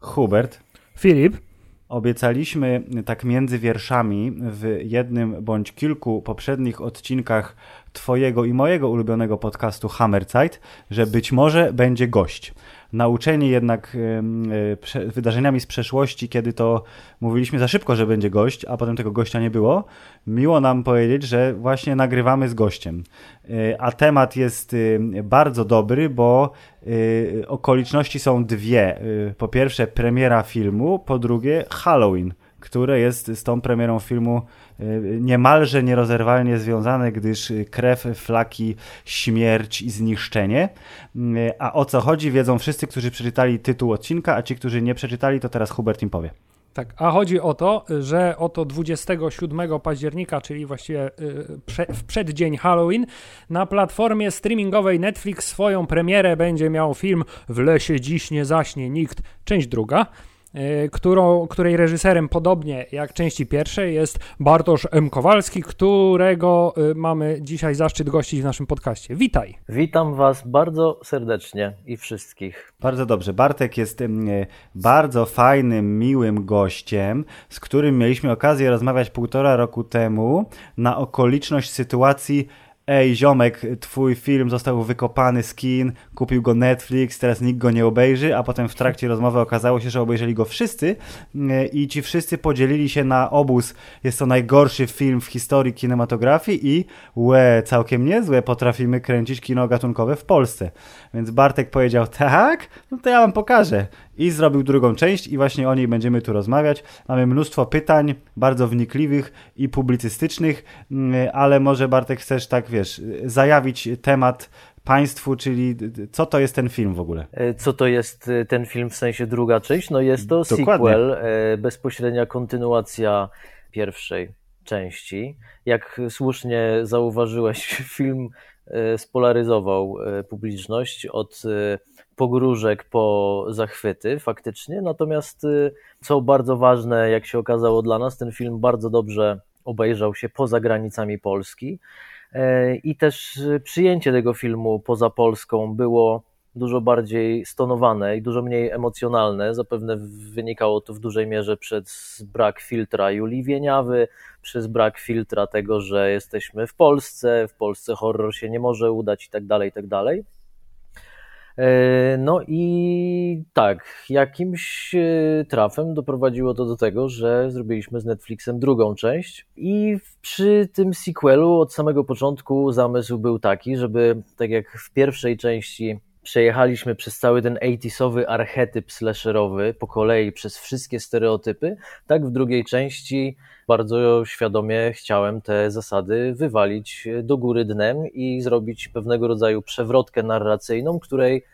Hubert. Filip. Obiecaliśmy tak między wierszami w jednym bądź kilku poprzednich odcinkach Twojego i mojego ulubionego podcastu Hammerzeit, że być może będzie gość nauczeni jednak e, wydarzeniami z przeszłości, kiedy to mówiliśmy za szybko, że będzie gość, a potem tego gościa nie było, miło nam powiedzieć, że właśnie nagrywamy z gościem. E, a temat jest bardzo dobry, bo e, okoliczności są dwie. Po pierwsze premiera filmu, po drugie Halloween które jest z tą premierą filmu y, niemalże nierozerwalnie związane, gdyż krew, flaki, śmierć i zniszczenie. Y, a o co chodzi, wiedzą wszyscy, którzy przeczytali tytuł odcinka, a ci, którzy nie przeczytali, to teraz Hubert im powie. Tak, a chodzi o to, że oto 27 października, czyli właściwie y, w przeddzień Halloween, na platformie streamingowej Netflix swoją premierę będzie miał film W lesie dziś nie zaśnie nikt, część druga. E, którą, której reżyserem, podobnie jak części pierwszej, jest Bartosz M. Kowalski, którego e, mamy dzisiaj zaszczyt gościć w naszym podcaście. Witaj. Witam Was bardzo serdecznie i wszystkich. Bardzo dobrze. Bartek jest bardzo fajnym, miłym gościem, z którym mieliśmy okazję rozmawiać półtora roku temu na okoliczność sytuacji ej ziomek, twój film został wykopany z kin, kupił go Netflix, teraz nikt go nie obejrzy, a potem w trakcie rozmowy okazało się, że obejrzeli go wszyscy e, i ci wszyscy podzielili się na obóz. Jest to najgorszy film w historii kinematografii i łe, całkiem niezłe, potrafimy kręcić kino gatunkowe w Polsce. Więc Bartek powiedział, tak, no to ja wam pokażę i zrobił drugą część i właśnie o niej będziemy tu rozmawiać. Mamy mnóstwo pytań, bardzo wnikliwych i publicystycznych, mm, ale może Bartek chcesz tak, wiesz, zajawić temat państwu, czyli co to jest ten film w ogóle? E, co to jest e, ten film w sensie druga część? No jest to Dokładnie. sequel, e, bezpośrednia kontynuacja pierwszej części. Jak słusznie zauważyłeś, film spolaryzował publiczność od pogróżek po zachwyty faktycznie. Natomiast y, co bardzo ważne, jak się okazało dla nas, ten film bardzo dobrze obejrzał się poza granicami Polski. E, I też przyjęcie tego filmu poza Polską było dużo bardziej stonowane i dużo mniej emocjonalne. Zapewne wynikało to w dużej mierze przez brak filtra Julii Wieniawy, przez brak filtra tego, że jesteśmy w Polsce, w Polsce horror się nie może udać i tak dalej, i tak dalej. E, no i tak, jakimś e, trafem doprowadziło to do tego, że zrobiliśmy z Netflixem drugą część i przy tym sequelu od samego początku zamysł był taki, żeby tak jak w pierwszej części przejechaliśmy przez cały ten 80sowy archetyp slasherowy po kolei przez wszystkie stereotypy, tak w drugiej części bardzo świadomie chciałem te zasady wywalić do góry dnem i zrobić pewnego rodzaju przewrotkę narracyjną, której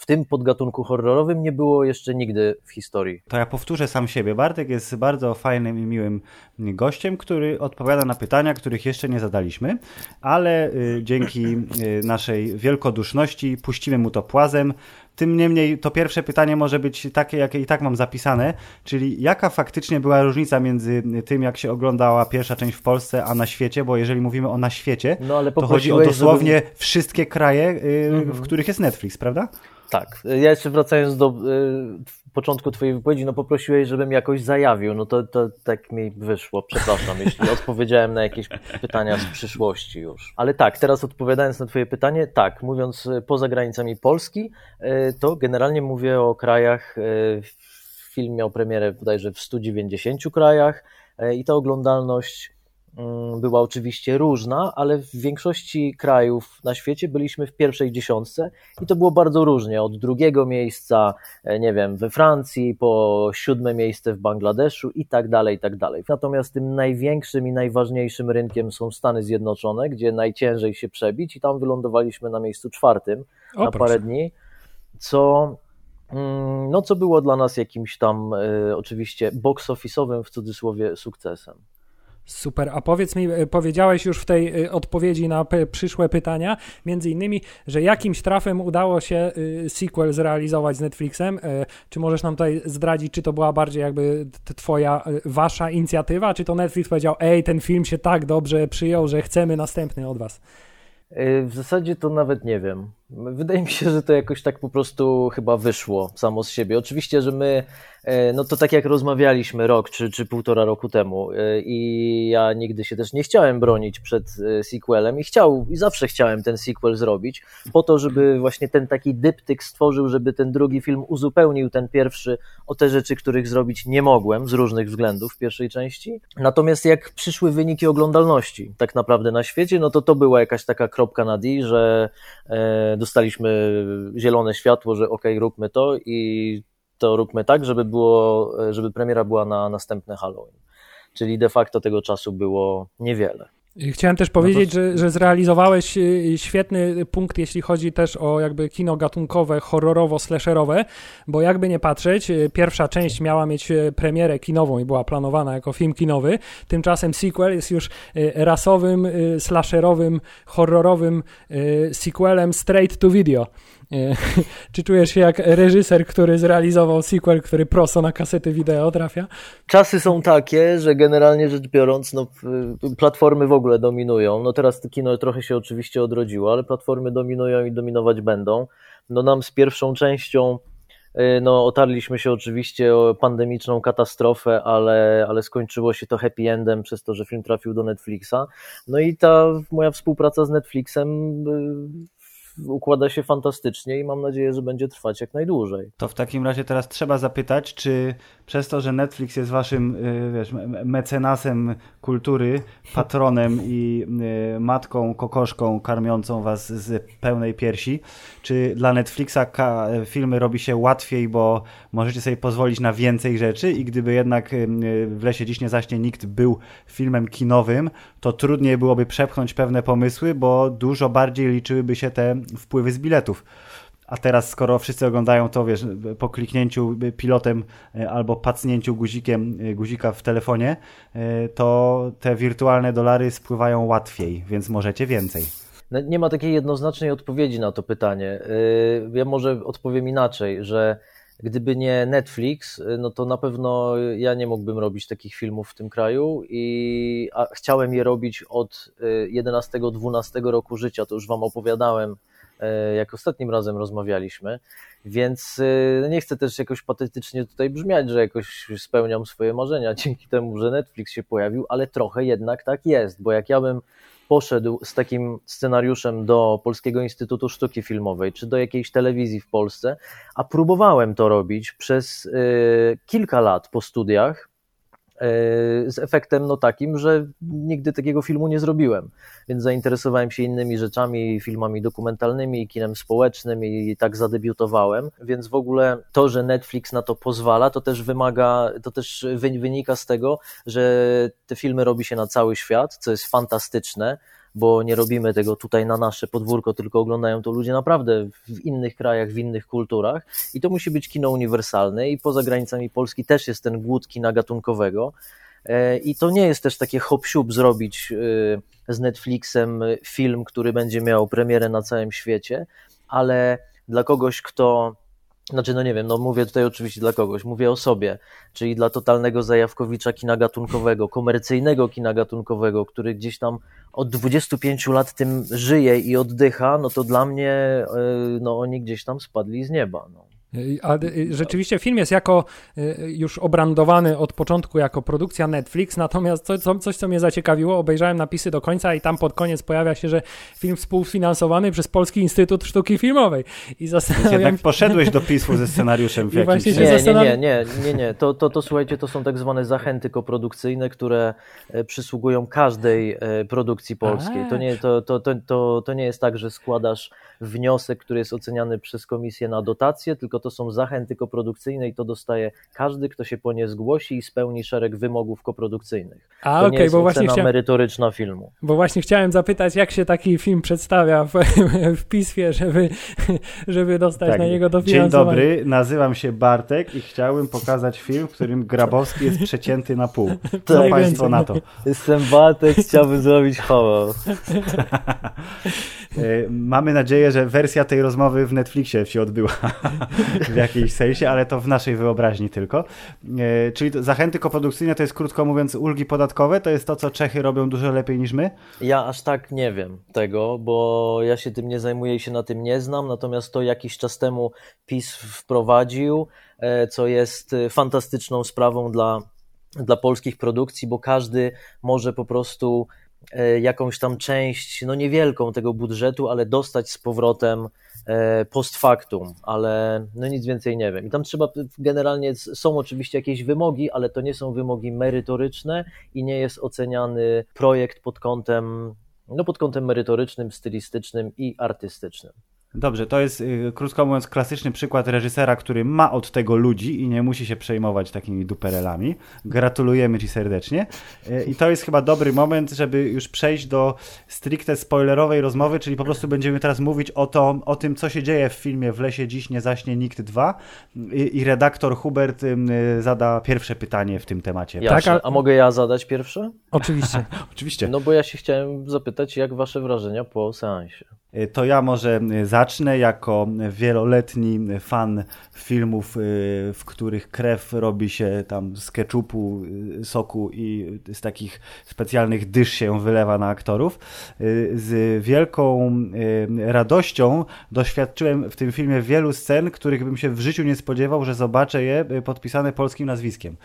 w tym podgatunku horrorowym nie było jeszcze nigdy w historii. To ja powtórzę sam siebie. Bartek jest bardzo fajnym i miłym gościem, który odpowiada na pytania, których jeszcze nie zadaliśmy, ale y, dzięki y, naszej wielkoduszności puścimy mu to płazem. Tym niemniej to pierwsze pytanie może być takie, jakie i tak mam zapisane, czyli jaka faktycznie była różnica między tym, jak się oglądała pierwsza część w Polsce, a na świecie, bo jeżeli mówimy o na świecie, no, to chodzi o dosłownie żeby... wszystkie kraje, y, w mhm. których jest Netflix, prawda? Tak. Ja jeszcze wracając do y, początku Twojej wypowiedzi, no poprosiłeś, żebym jakoś zajawił. No to, to tak mi wyszło. Przepraszam, jeśli odpowiedziałem na jakieś pytania z przyszłości już. Ale tak, teraz odpowiadając na Twoje pytanie, tak, mówiąc y, poza granicami Polski, y, to generalnie mówię o krajach. Y, film miał premierę bodajże w 190 krajach y, i ta oglądalność była oczywiście różna, ale w większości krajów na świecie byliśmy w pierwszej dziesiątce i to było bardzo różnie. Od drugiego miejsca, e, nie wiem, we Francji, po siódme miejsce w Bangladeszu i tak dalej, i tak dalej. Natomiast tym największym i najważniejszym rynkiem są Stany Zjednoczone, gdzie najciężej się przebić i tam wylądowaliśmy na miejscu czwartym o, na parę dni, co mm, no co było dla nas jakimś tam y, oczywiście box office'owym w cudzysłowie sukcesem. Super, a powiedz mi, e, powiedziałeś już w tej e, odpowiedzi na przyszłe pytania, między innymi, że jakimś trafem udało się e, sequel zrealizować z Netflixem. Czy możesz nam tutaj zdradzić, czy to była bardziej jakby twoja, wasza inicjatywa, czy to Netflix powiedział, ej, ten film się tak dobrze przyjął, że chcemy następny od was? W zasadzie to nawet nie wiem. Wydaje mi się, że to jakoś tak po prostu chyba wyszło samo z siebie. Oczywiście, że my, e, no to tak jak rozmawialiśmy rok czy, czy półtora roku temu e, i ja nigdy się też nie chciałem bronić przed e, sequelem i chciał, i zawsze chciałem ten sequel zrobić po to, żeby właśnie ten taki dyptyk stworzył, żeby ten drugi film uzupełnił ten pierwszy o te rzeczy, których zrobić nie mogłem z różnych względów w pierwszej części. Natomiast jak przyszły wyniki oglądalności tak naprawdę na świecie, no to to była jakaś taka kropka na D, że dostaliśmy zielone światło, że ok, róbmy to i to róbmy tak, żeby było, żeby premiera była na następny Halloween. Czyli de facto tego czasu było niewiele. Chciałem też powiedzieć, no to... że, że zrealizowałeś y, świetny punkt, jeśli chodzi też o jakby kino gatunkowe, horrorowo-slasherowe, bo jakby nie patrzeć, y, pierwsza część miała mieć y, premierę kinową i była planowana jako film kinowy, tymczasem sequel jest już rasowym, slasherowym, horrorowym sequelem straight to video. Czy czujesz się jak reżyser, który zrealizował sequel, który prosto na kasety wideo trafia? Czasy są takie, że generalnie rzecz biorąc, no, platformy w ogóle dominują. No teraz kino trochę się oczywiście odrodziło, ale platformy dominują i dominować będą. No nam z pierwszą częścią y, no, otarliśmy się oczywiście o pandemiczną katastrofę, ale, ale skończyło się to happy endem przez to, że film trafił do Netflixa. No i ta moja współpraca z Netflixem y, układa się fantastycznie i mam nadzieję, że będzie trwać jak najdłużej. To w takim razie teraz trzeba zapytać, czy przez to, że Netflix jest waszym y, wiesz, mecenasem kultury, patronem i y, matką kokoszką karmiącą was z pełnej piersi, czy dla Netflixa filmy robi się łatwiej, bo możecie sobie pozwolić na więcej rzeczy i gdyby jednak y, w Lesie Dziś nie zaśnie nikt był filmem kinowym, to trudniej byłoby przepchnąć pewne pomysły, bo dużo bardziej liczyłyby się te wpływy z biletów. A teraz, skoro wszyscy oglądają to, wiesz, po kliknięciu pilotem e, albo pacnięciu guzikiem e, guzika w telefonie, e, to te wirtualne dolary spływają łatwiej, więc możecie więcej. No, nie ma takiej jednoznacznej odpowiedzi na to pytanie. Ja może odpowiem inaczej, że gdyby nie Netflix, no to na pewno ja nie mógłbym robić takich filmów w tym kraju i chciałem je robić od 11-12 roku życia, to już Wam opowiadałem jak ostatnim razem rozmawialiśmy, więc e, nie chcę też jakoś patetycznie tutaj brzmiać, że jakoś spełniam swoje marzenia dzięki temu, że Netflix się pojawił, ale trochę jednak tak jest, bo jak ja bym poszedł z takim scenariuszem do Polskiego Instytutu Sztuki Filmowej, czy do jakiejś telewizji w Polsce, a próbowałem to robić przez y, kilka lat po studiach, z efektem no takim, że nigdy takiego filmu nie zrobiłem. Więc zainteresowałem się innymi rzeczami, filmami dokumentalnymi, kinem społecznym i tak zadebiutowałem. Więc w ogóle to, że Netflix na to pozwala, to też wymaga, to też wynika z tego, że te filmy robi się na cały świat, co jest fantastyczne bo nie robimy tego tutaj na nasze podwórko, tylko oglądają to ludzie naprawdę w innych krajach, w innych kulturach. I to musi być kino uniwersalne i poza granicami Polski też jest ten głód kina gatunkowego. E, i to nie jest też takie hop zrobić e, z Netflixem film, który będzie miał premierę na całym świecie, ale dla kogoś, kto znaczy, no nie wiem, no mówię tutaj oczywiście dla kogoś, mówię o sobie, czyli dla totalnego zajawkowicza kina gatunkowego, komercyjnego kina gatunkowego, który gdzieś tam od 25 lat tym żyje i oddycha, no to dla mnie e, no oni gdzieś tam spadli z nieba. No. A rzeczywiście film jest jako y, już obrandowany od początku jako produkcja Netflix, natomiast coś, coś, co mnie zaciekawiło, obejrzałem napisy do końca i tam pod koniec pojawia się, że film współfinansowany przez Polski Instytut Sztuki Filmowej. I zastanawiam Jednak poszedłeś do pismu ze scenariuszem w jakimś... Nie, nie, nie, nie, nie, nie. To, to, to słuchajcie, to są tak zwane zachęty koprodukcyjne, które e, przysługują każdej e, produkcji polskiej. To nie, to, to, to, to, to nie jest tak, że składasz wniosek, który jest oceniany przez komisję na dotację, tylko to są zachęty koprodukcyjne i to dostaje każdy, kto się po nie zgłosi i spełni szereg wymogów koprodukcyjnych. A, okej, okay, bo właśnie chciałem, merytoryczna filmu. Bo właśnie chciałem zapytać, jak się taki film przedstawia w, w pismie, żeby, żeby dostać tak. na niego dofinansowanie. Dzień dobry, nazywam się Bartek i chciałbym pokazać film, w którym Grabowski jest przecięty na pół. Co tak, Państwo na to? Jestem Bartek, chciałbym zrobić horror. E, mamy nadzieję, że wersja tej rozmowy w Netflixie się odbyła w jakiejś sensie, ale to w naszej wyobraźni tylko. E, czyli zachęty koprodukcyjne to jest krótko mówiąc ulgi podatkowe, to jest to, co Czechy robią dużo lepiej niż my? Ja aż tak nie wiem tego, bo ja się tym nie zajmuję i się na tym nie znam, natomiast to jakiś czas temu PiS wprowadził, e, co jest fantastyczną sprawą dla dla polskich produkcji, bo każdy może po prostu E, jakąś tam część, no niewielką tego budżetu, ale dostać z powrotem e, post factum, ale no nic więcej nie wiem. I tam trzeba, generalnie są oczywiście jakieś wymogi, ale to nie są wymogi merytoryczne i nie jest oceniany projekt pod kątem, no pod kątem merytorycznym, stylistycznym i artystycznym. Dobrze, to jest y, krótko mówiąc klasyczny przykład reżysera, który ma od tego ludzi i nie musi się przejmować takimi duperelami. Gratulujemy Ci serdecznie. Y, I to jest chyba dobry moment, żeby już przejść do stricte spoilerowej rozmowy, czyli po prostu będziemy teraz mówić o, to, o tym, co się dzieje w filmie W lesie dziś nie zaśnie nikt 2 i, i redaktor Hubert y, zada pierwsze pytanie w tym temacie. tak, a... a mogę ja zadać pierwsze? Oczywiście. Oczywiście. No bo ja się chciałem zapytać, jak Wasze wrażenia po seansie? To ja może jako wieloletni fan filmów, y, w których krew robi się tam z keczupu, y, soku i z takich specjalnych dysz się wylewa na aktorów. Y, z wielką radością doświadczyłem w tym filmie wielu scen, których bym się w życiu nie spodziewał, że zobaczę je podpisane polskim nazwiskiem.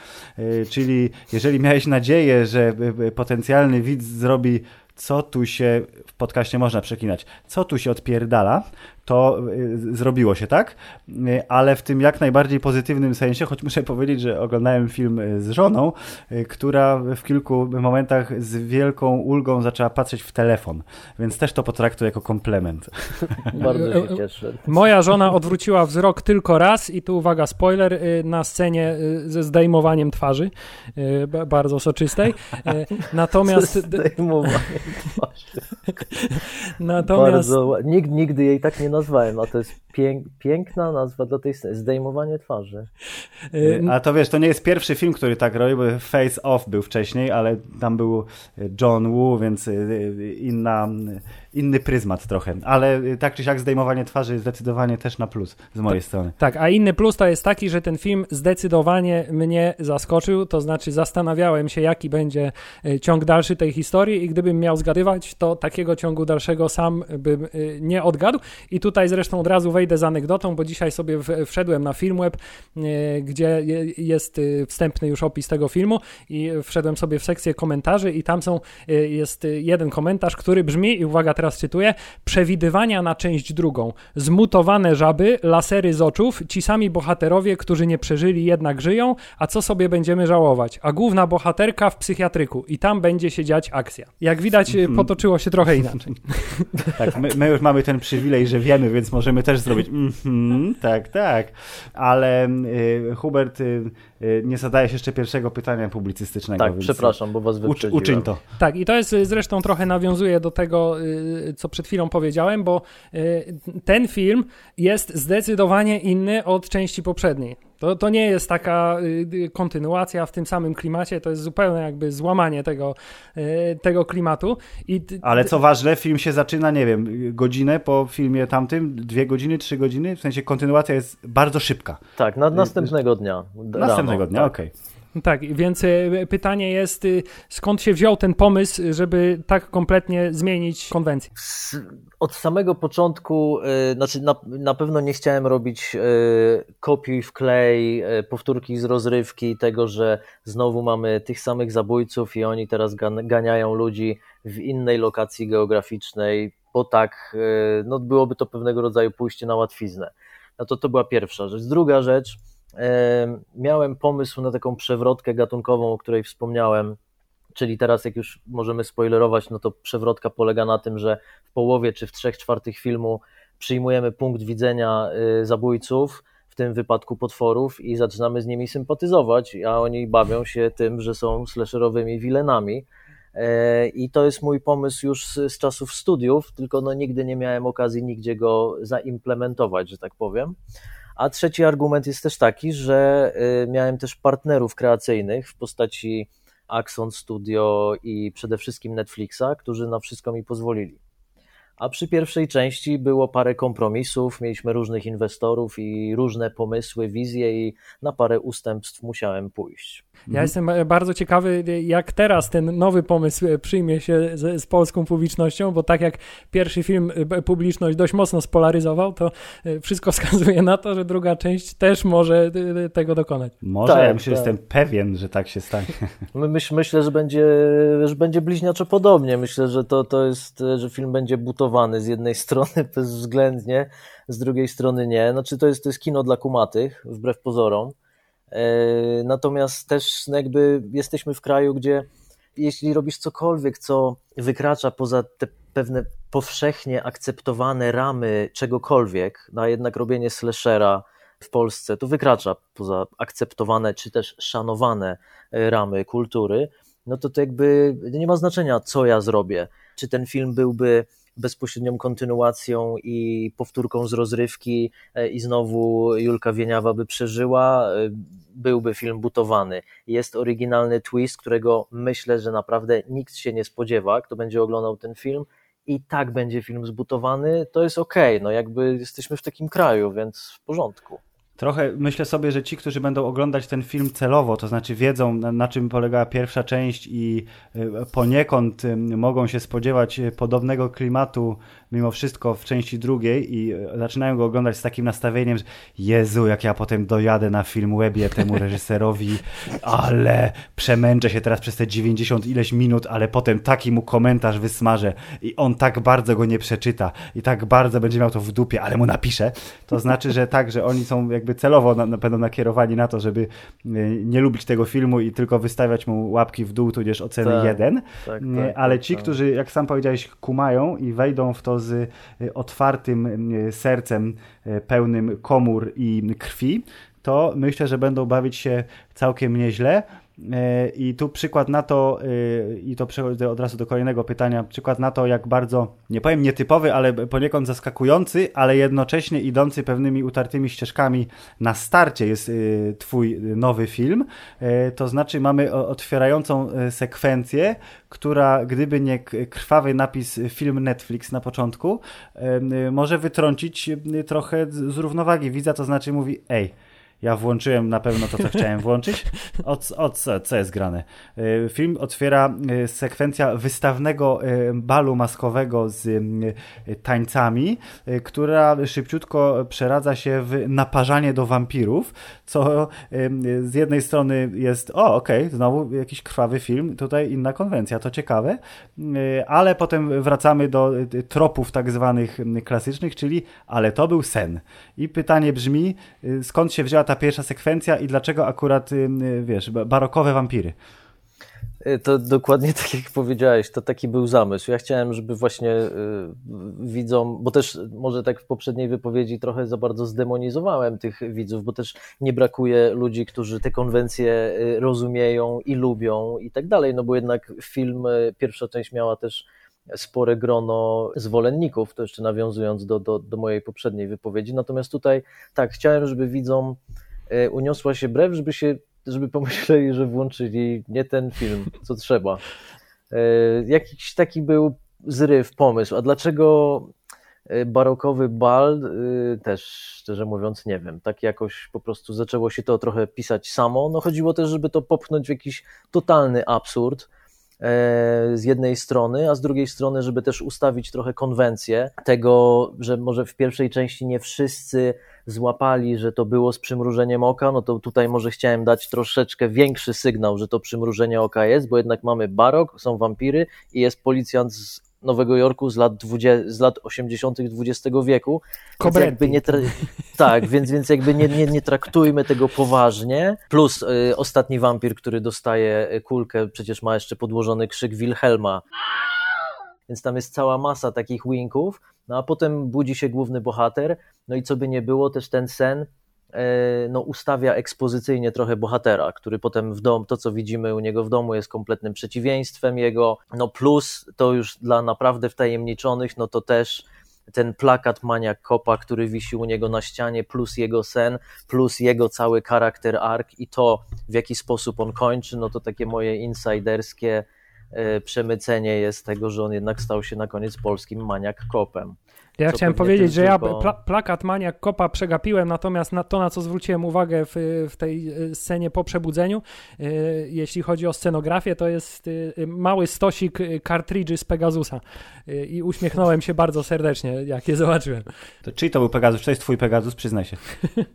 Czyli jeżeli miałeś nadzieję, że potencjalny widz zrobi co tu się w podcaście można przekinać, co tu się odpierdala, to y, zrobiło się tak, y, ale w tym jak najbardziej pozytywnym sensie, choć muszę powiedzieć, że oglądałem film y, z żoną, która w kilku momentach z wielką ulgą zaczęła patrzeć w telefon, więc też to potraktuję jako komplement. Bardzo się cieszę. Moja żona odwróciła wzrok tylko raz i tu uwaga, spoiler, na scenie ze zdejmowaniem twarzy, bardzo soczystej. Natomiast... Zdejmowaniem twarzy. Natomiast... Bardzo... Nikt nigdy jej tak nie nazwałem, a to jest pięk, piękna nazwa dla tej sceny. Zdejmowanie twarzy. Y, a to wiesz, to nie jest pierwszy film, który tak robił, bo Face Off był wcześniej, ale tam był John Woo, więc y, inna inny pryzmat trochę, ale y, tak czy siak zdejmowanie twarzy zdecydowanie też na plus z mojej tak, strony. Tak, a inny plus to jest taki, że ten film zdecydowanie mnie zaskoczył, to znaczy zastanawiałem się, jaki będzie y, ciąg dalszy tej historii i gdybym miał zgadywać, to takiego ciągu dalszego sam bym y, nie odgadł i tutaj zresztą od razu wejdę z anegdotą, bo dzisiaj sobie wszedłem na Filmweb, gdzie jest wstępny już opis tego filmu i wszedłem sobie w sekcję komentarzy i tam są, jest jeden komentarz, który brzmi i uwaga teraz teraz cytuję, przewidywania na część drugą. Zmutowane żaby, lasery z oczów, ci sami bohaterowie, którzy nie przeżyli, jednak żyją, a co sobie będziemy żałować? A główna bohaterka w psychiatryku i tam będzie się dziać akcja. Jak widać, mm. potoczyło się trochę inaczej. tak, my, my, już mamy ten przywilej, że wiemy, więc możemy też zrobić mm -hmm, tak, tak. Ale y, Hubert... Y, Y, nie zadajesz jeszcze pierwszego pytania publicystycznego. Tak, przepraszam, bo was wyprzedziłem. Uczyń to. Tak, i to jest y, zresztą trochę nawiązuje do tego, co przed chwilą powiedziałem, bo ten film jest zdecydowanie inny od części poprzedniej. To, to nie jest taka y, kontynuacja w tym samym klimacie, to jest zupełnie jakby złamanie tego, y, tego klimatu. I Ale co ważne, film się zaczyna, nie wiem, godzinę po filmie tamtym, dwie godziny, trzy godziny, w sensie kontynuacja jest bardzo szybka. Tak, na, następnego dnia. Następnego dnia, tak. okej. Okay. Tak, więc e, pytanie jest, y, skąd się wziął ten pomysł, żeby tak kompletnie zmienić konwencję? Od samego początku, e, znaczy na, na pewno nie chciałem robić e, kopiuj w klej, powtórki z rozrywki, tego, że znowu mamy tych samych zabójców i oni teraz ganiają ludzi w innej lokacji geograficznej, bo tak, no byłoby to pewnego rodzaju pójście na łatwiznę. No to to była pierwsza rzecz. Druga rzecz, miałem pomysł na taką przewrotkę gatunkową, o której wspomniałem, czyli teraz jak już możemy spoilerować, no to przewrotka polega na tym, że w połowie czy w trzech czwartych filmu przyjmujemy punkt widzenia y, zabójców, w tym wypadku potworów i zaczynamy z nimi sympatyzować, a oni bawią się tym, że są slasherowymi wilenami. E, I to jest mój pomysł już z, z czasów studiów, tylko no nigdy nie miałem okazji nigdzie go zaimplementować, że tak powiem. A trzeci argument jest też taki, że y, miałem też partnerów kreacyjnych w postaci Axon Studio i przede wszystkim Netflixa, którzy na wszystko mi pozwolili. A przy pierwszej części było parę kompromisów, mieliśmy różnych inwestorów i różne pomysły, wizje, i na parę ustępstw musiałem pójść. Ja mhm. jestem bardzo ciekawy, jak teraz ten nowy pomysł przyjmie się z, z, polską publicznością, bo tak jak pierwszy film e, publiczność dość mocno spolaryzował, to e, wszystko wskazuje na to, że druga część też może e, tego dokonać. Może, tak, ja myślę, tak. jestem pewien, że tak się stanie. Myśl, myślę, że będzie, że będzie bliźniaczo podobnie. Myślę, że to, to jest, że film będzie butowany z jednej strony bezwzględnie, z drugiej strony nie. Znaczy to jest, to jest kino dla kumatych, wbrew pozorom. E, natomiast też jakby jesteśmy w kraju, gdzie jeśli robisz cokolwiek, co wykracza poza te pewne powszechnie akceptowane ramy czegokolwiek, no a jednak robienie slashera w Polsce to wykracza poza akceptowane czy też szanowane e, ramy kultury, no to to jakby nie ma znaczenia, co ja zrobię. Czy ten film byłby bezpośrednią kontynuacją i powtórką z rozrywki e, i znowu Julka Wieniawa by przeżyła, e, byłby film butowany. Jest oryginalny twist, którego myślę, że naprawdę nikt się nie spodziewa, kto będzie oglądał ten film i tak będzie film zbutowany, to jest okej, okay. no jakby jesteśmy w takim kraju, więc w porządku. Trochę myślę sobie, że ci, którzy będą oglądać ten film celowo, to znaczy wiedzą na, na, czym polegała pierwsza część i y, poniekąd y, mogą się spodziewać y, podobnego klimatu mimo wszystko w części drugiej i zaczynają go oglądać z takim nastawieniem, że Jezu, jak ja potem dojadę na film webie temu reżyserowi, ale przemęczę się teraz przez te 90 ileś minut, ale potem taki mu komentarz wysmażę i on tak bardzo go nie przeczyta i tak bardzo będzie miał to w dupie, ale mu napisze. To znaczy, że tak, że oni są jak jakby celowo na, na, będą nakierowani na to, żeby e, nie lubić tego filmu i tylko wystawiać mu łapki w dół, tudzież oceny tak, jeden. Tak, tak, ale ci, tak. którzy, jak sam powiedziałeś, kumają i wejdą w to z e, otwartym sercem, e, pełnym komór i krwi, to myślę, że będą bawić się całkiem nieźle. E, I tu przykład na to, e, i to przechodzę od razu do kolejnego pytania, przykład na to, jak bardzo, nie powiem nietypowy, ale poniekąd zaskakujący, ale jednocześnie idący pewnymi utartymi ścieżkami na starcie jest e, Twój nowy film. To znaczy, mamy otwierającą sekwencję, która, gdyby nie krwawy napis film Netflix na początku, może wytrącić trochę z równowagi widza, to znaczy mówi, ej, ja włączyłem na pewno to, co chciałem włączyć. O, o co, co jest grane? Y, film otwiera y, sekwencja wystawnego y, balu maskowego z tańcami, która szybciutko przeradza się w naparzanie do wampirów, co z jednej strony jest, o okej, okay, znowu jakiś krwawy film, tutaj inna konwencja, to ciekawe, ale potem wracamy do tropów tak zwanych klasycznych, czyli ale to był sen. I pytanie brzmi, skąd się wzięła ta pierwsza sekwencja i dlaczego akurat, y, y, wiesz, barokowe wampiry? Y, to dokładnie tak jak powiedziałeś, to taki był zamysł. Ja chciałem, żeby właśnie widzom, bo też może tak w poprzedniej wypowiedzi trochę za bardzo zdemonizowałem tych widzów, bo też nie brakuje ludzi, którzy te konwencje rozumieją i lubią i tak dalej, no bo jednak film, pierwsza część miała też spore grono zwolenników, to jeszcze nawiązując do, do, do mojej poprzedniej wypowiedzi. Natomiast tutaj tak, chciałem, żeby widzom e, uniosła się brew, żeby się żeby pomyśleli, że włączyli nie ten film, co trzeba. E, jakiś taki był zryw, pomysł. A dlaczego e, barokowy bal? Też szczerze mówiąc nie wiem. Tak jakoś po prostu zaczęło się to trochę pisać samo. No chodziło też, żeby to popchnąć w jakiś totalny absurd E, z jednej strony, a z drugiej strony, żeby też ustawić trochę konwencję tego, że może w pierwszej części nie wszyscy złapali, że to było z przymrużeniem oka, no to tutaj może chciałem dać troszeczkę większy sygnał, że to przymrużenie oka jest, bo jednak mamy barok, są wampiry i jest policjant z Nowego Jorku z lat, 20, z lat 80. XX wieku. Jakby nie tak, więc, więc jakby nie, nie, nie traktujmy tego poważnie. Plus y, ostatni wampir, który dostaje kulkę, przecież ma jeszcze podłożony krzyk Wilhelma. Więc tam jest cała masa takich winków. No a potem budzi się główny bohater. No i co by nie było, też ten sen no, ustawia ekspozycyjnie trochę bohatera, który potem w dom, to co widzimy u niego w domu jest kompletnym przeciwieństwem jego, no plus to już dla naprawdę wtajemniczonych, no to też ten plakat Maniak Kopa, który wisi u niego na ścianie, plus jego sen, plus jego cały charakter arc i to, w jaki sposób on kończy, no to takie moje insiderskie e, przemycenie jest tego, że on jednak stał się na koniec polskim Maniak Kopem. Ja chciałem powiedzieć, że ja pla plakat Maniak Kopa przegapiłem, natomiast na to, na co zwróciłem uwagę w, w tej e, scenie po przebudzeniu, e, jeśli chodzi o scenografię, to jest e, mały stosik kartridży z Pegasusa. I uśmiechnąłem się bardzo serdecznie, jak je zobaczyłem. To czyj to był Pegasus? Czy to jest twój Pegasus? Przyznaj się.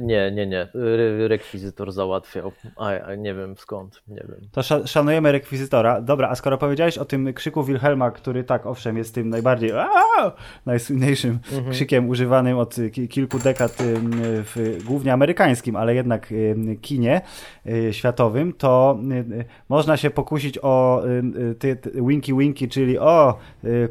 Nie, nie, nie. Re rekwizytor załatwiał. A, nie wiem skąd, nie wiem. To szanujemy rekwizytora. Dobra, a skoro powiedziałeś o tym krzyku Wilhelma, który tak, owszem, jest tym najbardziej najsłynniejszym mhm. krzykiem używanym od kilku dekad w głównie amerykańskim, ale jednak kinie y, światowym, to y, można się pokusić o y, winky winky, czyli o,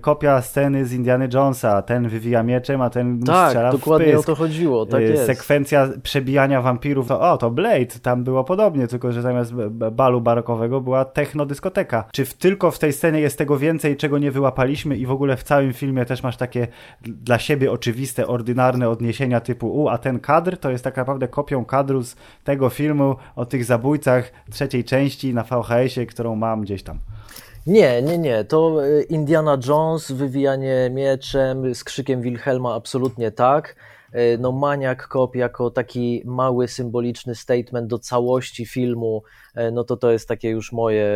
kopia sceny z Indiana Jonesa, ten wywija mieczem, a ten tak, strzela dokładnie o to chodziło, tak jest. Sekwencja przebijania wampirów, to o, to Blade, tam było podobnie, tylko że zamiast balu barokowego była technodyskoteka. Czy w, tylko w tej scenie jest tego więcej, czego nie wyłapaliśmy i w ogóle w całym filmie też masz takie dla siebie oczywiste, ordynarne odniesienia typu u, a ten kadr to jest tak naprawdę kopią kadru z tego filmu o tych zabójcach trzeciej części na VHS-ie, którą mam gdzieś tam. Nie, nie, nie. To e, Indiana Jones, wywijanie mieczem z krzykiem Wilhelma, absolutnie tak. E, no Maniak Cop jako taki mały, symboliczny statement do całości filmu, e, no to to jest takie już moje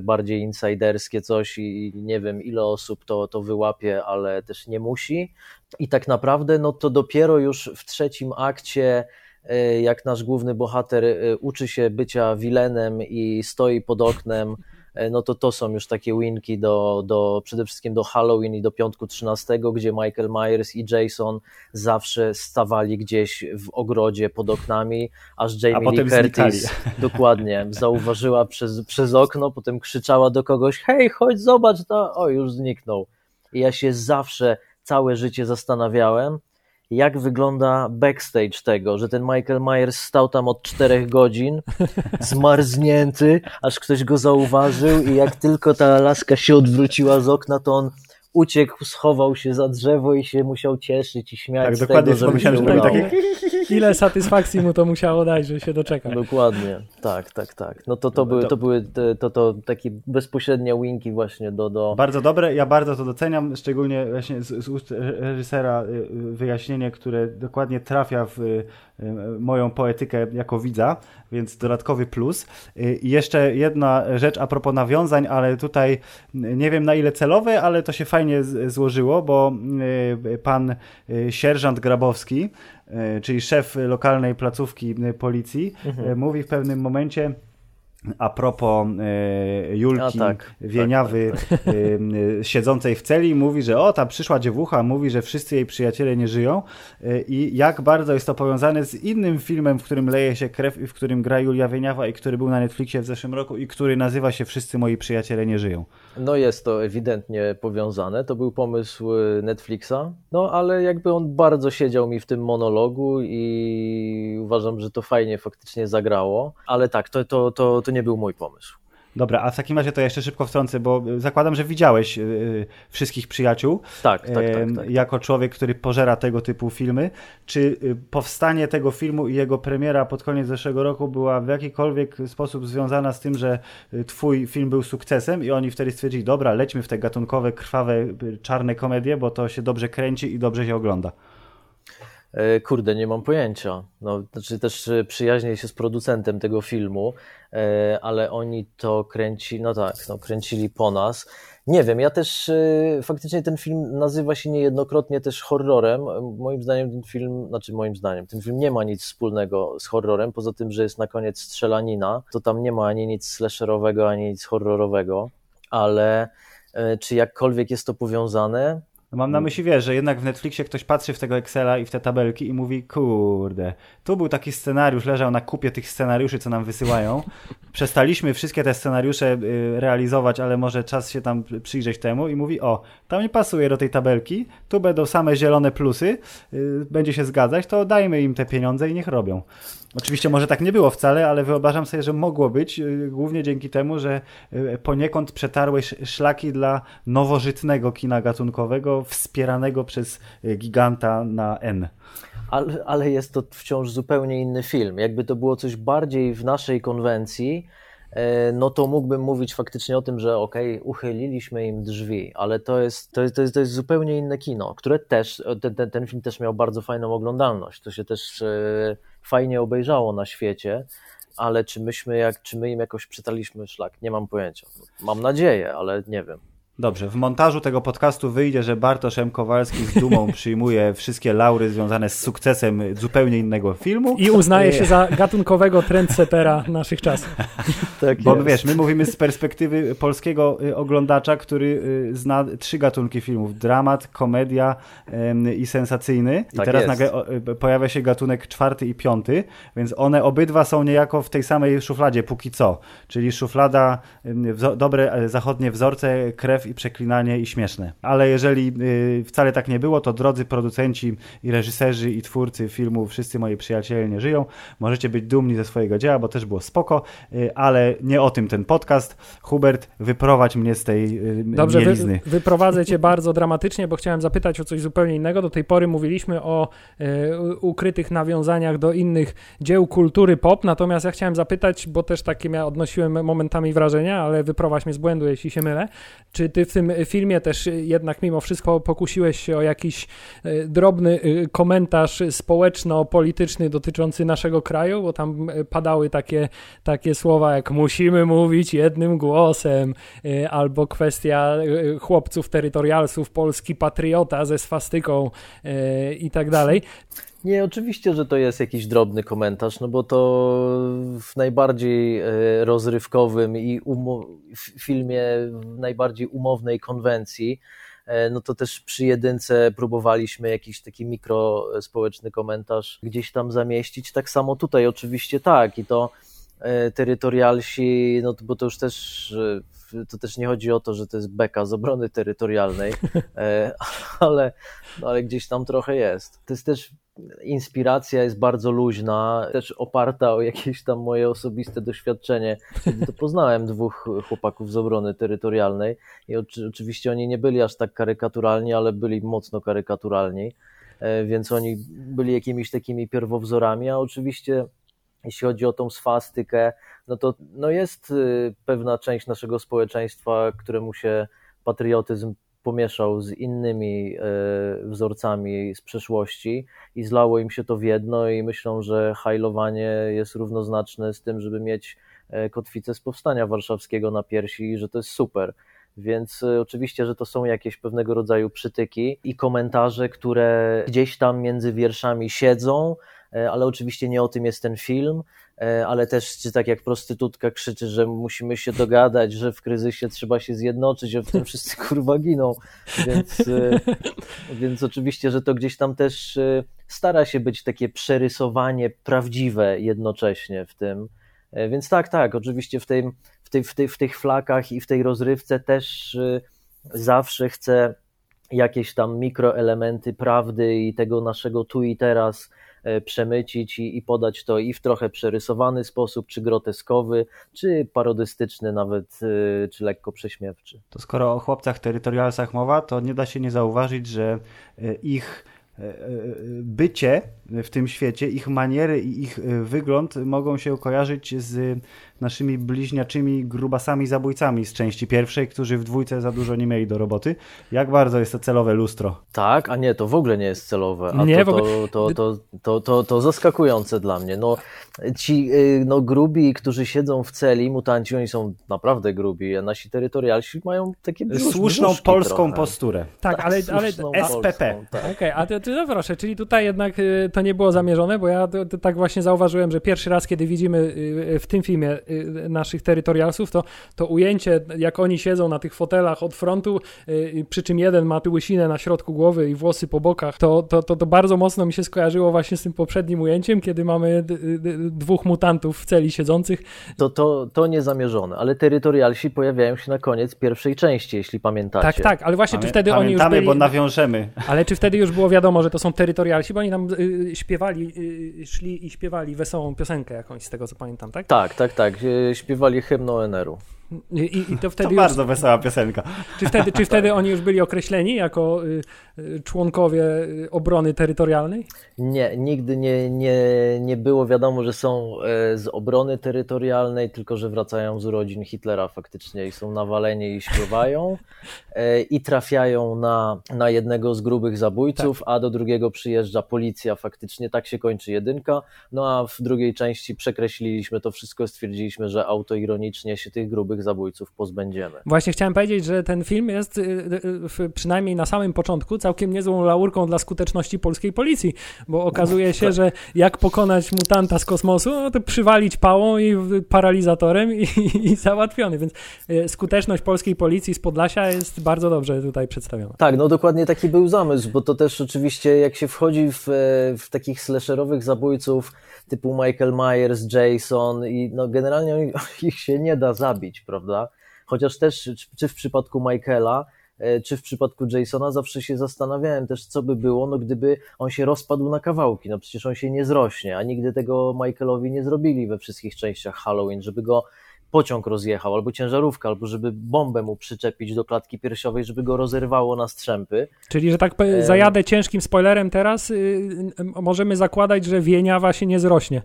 bardziej insiderskie coś i nie wiem ile osób to, to wyłapie, ale też nie musi. I tak naprawdę no to dopiero już w trzecim akcie e, jak nasz główny bohater uczy się bycia wilenem i stoi pod oknem no to to są już takie winki do, do przede wszystkim do Halloween i do piątku 13, gdzie Michael Myers i Jason zawsze stawali gdzieś w ogrodzie pod oknami, aż Jamie Lee Curtis dokładnie zauważyła przez, przez okno, potem krzyczała do kogoś, hej, chodź zobacz, to... o już zniknął. I ja się zawsze całe życie zastanawiałem, jak wygląda backstage tego, że ten Michael Myers stał tam od czterech godzin, zmarznięty, aż ktoś go zauważył i jak tylko ta laska się odwróciła z okna, to on uciekł, schował się za drzewo i się musiał cieszyć i śmiać tak, z dokładnie tego, że myślałem, że takie... Ile satysfakcji mu to musiało dać, że się doczeka. Dokładnie, tak, tak, tak. No to, to, były, to były to, to takie bezpośrednie winki właśnie do, do... Bardzo dobre, ja bardzo to doceniam, szczególnie właśnie z, z ust reżysera y, wyjaśnienie, które dokładnie trafia w y, moją poetykę jako widza, więc dodatkowy plus. Y, I jeszcze jedna rzecz a propos nawiązań, ale tutaj nie wiem na ile celowe, ale to się fajnie złożyło, bo pan sierżant Grabowski czyli szef lokalnej placówki policji, mhm. Mówi w pewnym momencie, a propos e, Julki tak, Wieniawy tak, tak, e, siedzącej w celi mówi, że o, ta przyszła dziewucha, mówi, że wszyscy jej przyjaciele nie żyją. E, i jak bardzo jest to powiązane z innym filmem, w którym leje się krew i w którym gra Julia Wieniawa i który był na Netflixie w zeszłym roku i który nazywa się Wszyscy moi przyjaciele nie żyją. No jest to ewidentnie powiązane, to był pomysł Netflixa, no ale jakby on bardzo siedział mi w tym monologu i uważam, że to fajnie faktycznie zagrało, ale tak, to, to, to, to nie był mój pomysł. Dobra, a w takim razie to jeszcze szybko wtrącę, bo zakładam, że widziałeś yy, wszystkich przyjaciół. Tak, tak, tak, tak, Jako człowiek, który pożera tego typu filmy. Czy powstanie tego filmu i jego premiera pod koniec zeszłego roku była w jakikolwiek sposób związana z tym, że twój film był sukcesem i oni wtedy stwierdzili, dobra, lećmy w te gatunkowe, krwawe, czarne komedie, bo to się dobrze kręci i dobrze się ogląda? E, kurde, nie mam pojęcia. No, znaczy też e, przyjaźnię się z producentem tego filmu, e, ale oni to kręci, no tak, no, kręcili po nas. Nie wiem, ja też faktycznie ten film nazywa się niejednokrotnie też horrorem. Moim zdaniem ten film, znaczy moim zdaniem, ten film nie ma nic wspólnego z horrorem, poza tym, że jest na koniec strzelanina, to tam nie ma ani nic slasherowego, ani nic horrorowego, ale czy jakkolwiek jest to powiązane, Mam na myśli, wiesz, że jednak w Netflixie ktoś patrzy w tego Excela i w te tabelki i mówi, kurde, tu był taki scenariusz, leżał na kupie tych scenariuszy, co nam wysyłają. Przestaliśmy wszystkie te scenariusze y, realizować, ale może czas się tam przyjrzeć temu i mówi, o, tam nie pasuje do tej tabelki, tu będą same zielone plusy, y, będzie się zgadzać, to dajmy im te pieniądze i niech robią. Oczywiście może tak nie było wcale, ale wyobrażam sobie, że mogło być, y, głównie dzięki temu, że poniekąd przetarłeś szlaki dla nowożytnego kina gatunkowego, wspieranego przez giganta na N ale, ale jest to wciąż zupełnie inny film. Jakby to było coś bardziej w naszej konwencji, e, no to mógłbym mówić faktycznie o tym, że okej, okay, uchyliliśmy im drzwi, ale to jest, to jest, to jest, to jest zupełnie inne kino, które też, ten, ten, ten film też miał bardzo fajną oglądalność, to się też e, fajnie obejrzało na świecie, ale czy myśmy, jak, czy my im jakoś przetraliśmy szlak, nie mam pojęcia. Mam nadzieję, ale nie wiem. Dobrze, w montażu tego podcastu wyjdzie, że Bartosz M. Kowalski z dumą przyjmuje wszystkie laury związane z sukcesem zupełnie innego filmu. I uznaje się za gatunkowego trendsettera naszych czasów. Tak Bo jest. wiesz, my mówimy z perspektywy polskiego y, oglądacza, który y, zna trzy gatunki filmów. Dramat, komedia i sensacyjny. I tak teraz jest. nagle y, pojawia się gatunek czwarty i piąty, więc one obydwa są niejako w tej samej szufladzie póki co. Czyli szuflada, dobre zachodnie wzorce, krew i przeklinanie i śmieszne. Ale jeżeli y, wcale tak nie było, to drodzy producenci i reżyserzy i twórcy filmu, wszyscy moi przyjaciele nie żyją, możecie być dumni ze swojego dzieła, bo też było spoko, y, ale nie o tym ten podcast. Hubert, wyprowadź mnie z tej y, Dobrze, mielizny. Wy, wyprowadzę cię bardzo dramatycznie, bo chciałem zapytać o coś zupełnie innego. Do tej pory mówiliśmy o ukrytych nawiązaniach do innych dzieł kultury pop, natomiast ja chciałem zapytać, bo też takie ja odnosiłem momentami wrażenia, ale wyprowadź mnie z błędu, jeśli się mylę. Czy ty w tym filmie też jednak mimo wszystko pokusiłeś się o jakiś e, drobny e, komentarz społeczno-polityczny dotyczący naszego kraju, bo tam e, padały takie, takie słowa jak musimy mówić jednym głosem, albo kwestia chłopców terytorialsów, polski patriota ze swastyką i tak dalej. Nie, oczywiście, że to jest jakiś drobny komentarz, no bo to w najbardziej e, rozrywkowym i filmie w najbardziej umownej konwencji, e, no to też przy jedynce próbowaliśmy jakiś taki mikrospołeczny komentarz gdzieś tam zamieścić. Tak samo tutaj oczywiście tak i to e, terytorialsi, no bo to już też to też nie chodzi o to, że to jest beka z obrony terytorialnej, ale, no ale gdzieś tam trochę jest. To jest też inspiracja jest bardzo luźna, też oparta o jakieś tam moje osobiste doświadczenie. Kiedy to poznałem dwóch chłopaków z obrony terytorialnej i oczywiście oni nie byli aż tak karykaturalni, ale byli mocno karykaturalni, e, więc oni byli jakimiś takimi pierwowzorami, a oczywiście jeśli chodzi o tą swastykę, no to no jest y, pewna część naszego społeczeństwa, któremu się patriotyzm pomieszał z innymi e, wzorcami z przeszłości i zlało im się to w jedno i myślą, że hajlowanie jest równoznaczne z tym, żeby mieć e, kotwicę z powstania warszawskiego na piersi i że to jest super. Więc oczywiście, że to są jakieś pewnego rodzaju przytyki i komentarze, które gdzieś tam między wierszami siedzą, ale oczywiście nie o tym jest ten film. E, ale też czy tak jak prostytutka krzyczy, że musimy się dogadać, że w kryzysie trzeba się zjednoczyć, a w tym wszyscy kurwa giną. Więc, e, więc oczywiście, że to gdzieś tam też e, stara się być takie przerysowanie prawdziwe jednocześnie w tym. Więc tak, tak, oczywiście w, tym, w, tej, w, tej, w tych flakach i w tej rozrywce też zawsze chcę jakieś tam mikroelementy prawdy i tego naszego tu i teraz E, przemycić i, i podać to i w trochę przerysowany sposób, czy groteskowy, czy parodystyczny nawet, e, czy lekko prześmiewczy. To skoro o chłopcach terytorialsach mowa, to nie da się nie zauważyć, że e, ich bycie w tym świecie, ich maniery i ich wygląd mogą się kojarzyć z naszymi bliźniaczymi grubasami zabójcami z części pierwszej, którzy w dwójce za dużo nie mieli do roboty. Jak bardzo jest to celowe lustro? Tak, a nie, to w ogóle nie jest celowe. A nie, to, to, to, to, to, to, to zaskakujące dla mnie. No, ci y, no, grubi, którzy siedzą w celi, mutanci, oni są naprawdę grubi, a nasi terytorialsi mają takie brzusz, Słuszną polską trochę. posturę. Tak, tak ale, ale SPP. tak. Okej, okay, a to, to no proszę, czyli tutaj jednak y, to nie było zamierzone, bo ja to, to tak właśnie zauważyłem, że pierwszy raz, kiedy widzimy w tym filmie naszych terytorialsów, to, to ujęcie, jak oni siedzą na tych fotelach od frontu, przy czym jeden ma tu łysinę na środku głowy i włosy po bokach, to, to, to, to bardzo mocno mi się skojarzyło właśnie z tym poprzednim ujęciem, kiedy mamy dwóch mutantów w celi siedzących. To, to, to niezamierzone, ale terytorialsi pojawiają się na koniec pierwszej części, jeśli pamiętacie. Tak, tak, ale właśnie czy wtedy oni już byli... bo nawiążemy. Ale czy wtedy już było wiadomo, że to są terytorialsi, bo oni nam y, śpiewali, y, szli i śpiewali wesołą piosenkę jakąś, z tego co pamiętam, tak? Tak, tak, tak. Śpiewali hymn ONR-u. I, i to wtedy to już, bardzo wesoła piosenka. Czy wtedy, czy wtedy oni już byli określeni jako y, y, członkowie y, obrony terytorialnej? Nie, nigdy nie, nie, nie było wiadomo, że są e, z obrony terytorialnej, tylko że wracają z urodzin Hitlera faktycznie i są nawaleni i śpiewają e, i trafiają na, na jednego z grubych zabójców, tak. a do drugiego przyjeżdża policja faktycznie, tak się kończy jedynka, no a w drugiej części przekreśliliśmy to wszystko, stwierdziliśmy, że autoironicznie się tych grubych zabójców pozbędziemy. Właśnie chciałem powiedzieć, że ten film jest y, y, y, przynajmniej na samym początku całkiem niezłą laurką dla skuteczności polskiej policji, bo okazuje się, że jak pokonać mutanta z kosmosu, no to przywalić pałą i paralizatorem i, i załatwiony, więc skuteczność polskiej policji z Podlasia jest bardzo dobrze tutaj przedstawiona. Tak, no dokładnie taki był zamysł, bo to też oczywiście jak się wchodzi w, w takich slasherowych zabójców typu Michael Myers, Jason i no generalnie ich się nie da zabić, prawda? Chociaż też, czy w przypadku Michaela, e, czy w przypadku Jasona zawsze się zastanawiałem też, co by było, no gdyby on się rozpadł na kawałki, no przecież on się nie zrośnie, a nigdy tego Michaelowi nie zrobili we wszystkich częściach Halloween, żeby go pociąg rozjechał, albo ciężarówka, albo żeby bombę mu przyczepić do klatki piersiowej, żeby go rozerwało na strzępy. Czyli, że tak zajadę ciężkim spoilerem teraz, yy, możemy zakładać, że Wieniawa się nie zrośnie.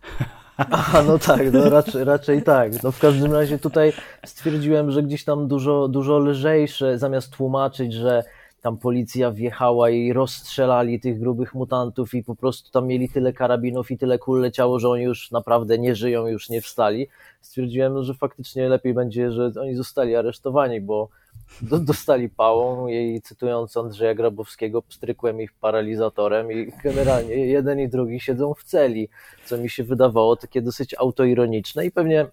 Aha, no tak, no raczej, raczej tak. No w każdym razie tutaj stwierdziłem, że gdzieś tam dużo, dużo lżejsze, zamiast tłumaczyć, że tam policja wjechała i rozstrzelali tych grubych mutantów i po prostu tam mieli tyle karabinów i tyle kul leciało, że oni już naprawdę nie żyją, już nie wstali. Stwierdziłem, że faktycznie lepiej będzie, że oni zostali aresztowani, bo dostali pałą i cytując Andrzeja Grabowskiego, pstrykłem ich paralizatorem i generalnie jeden i drugi siedzą w celi, co mi się wydawało takie dosyć autoironiczne i pewnie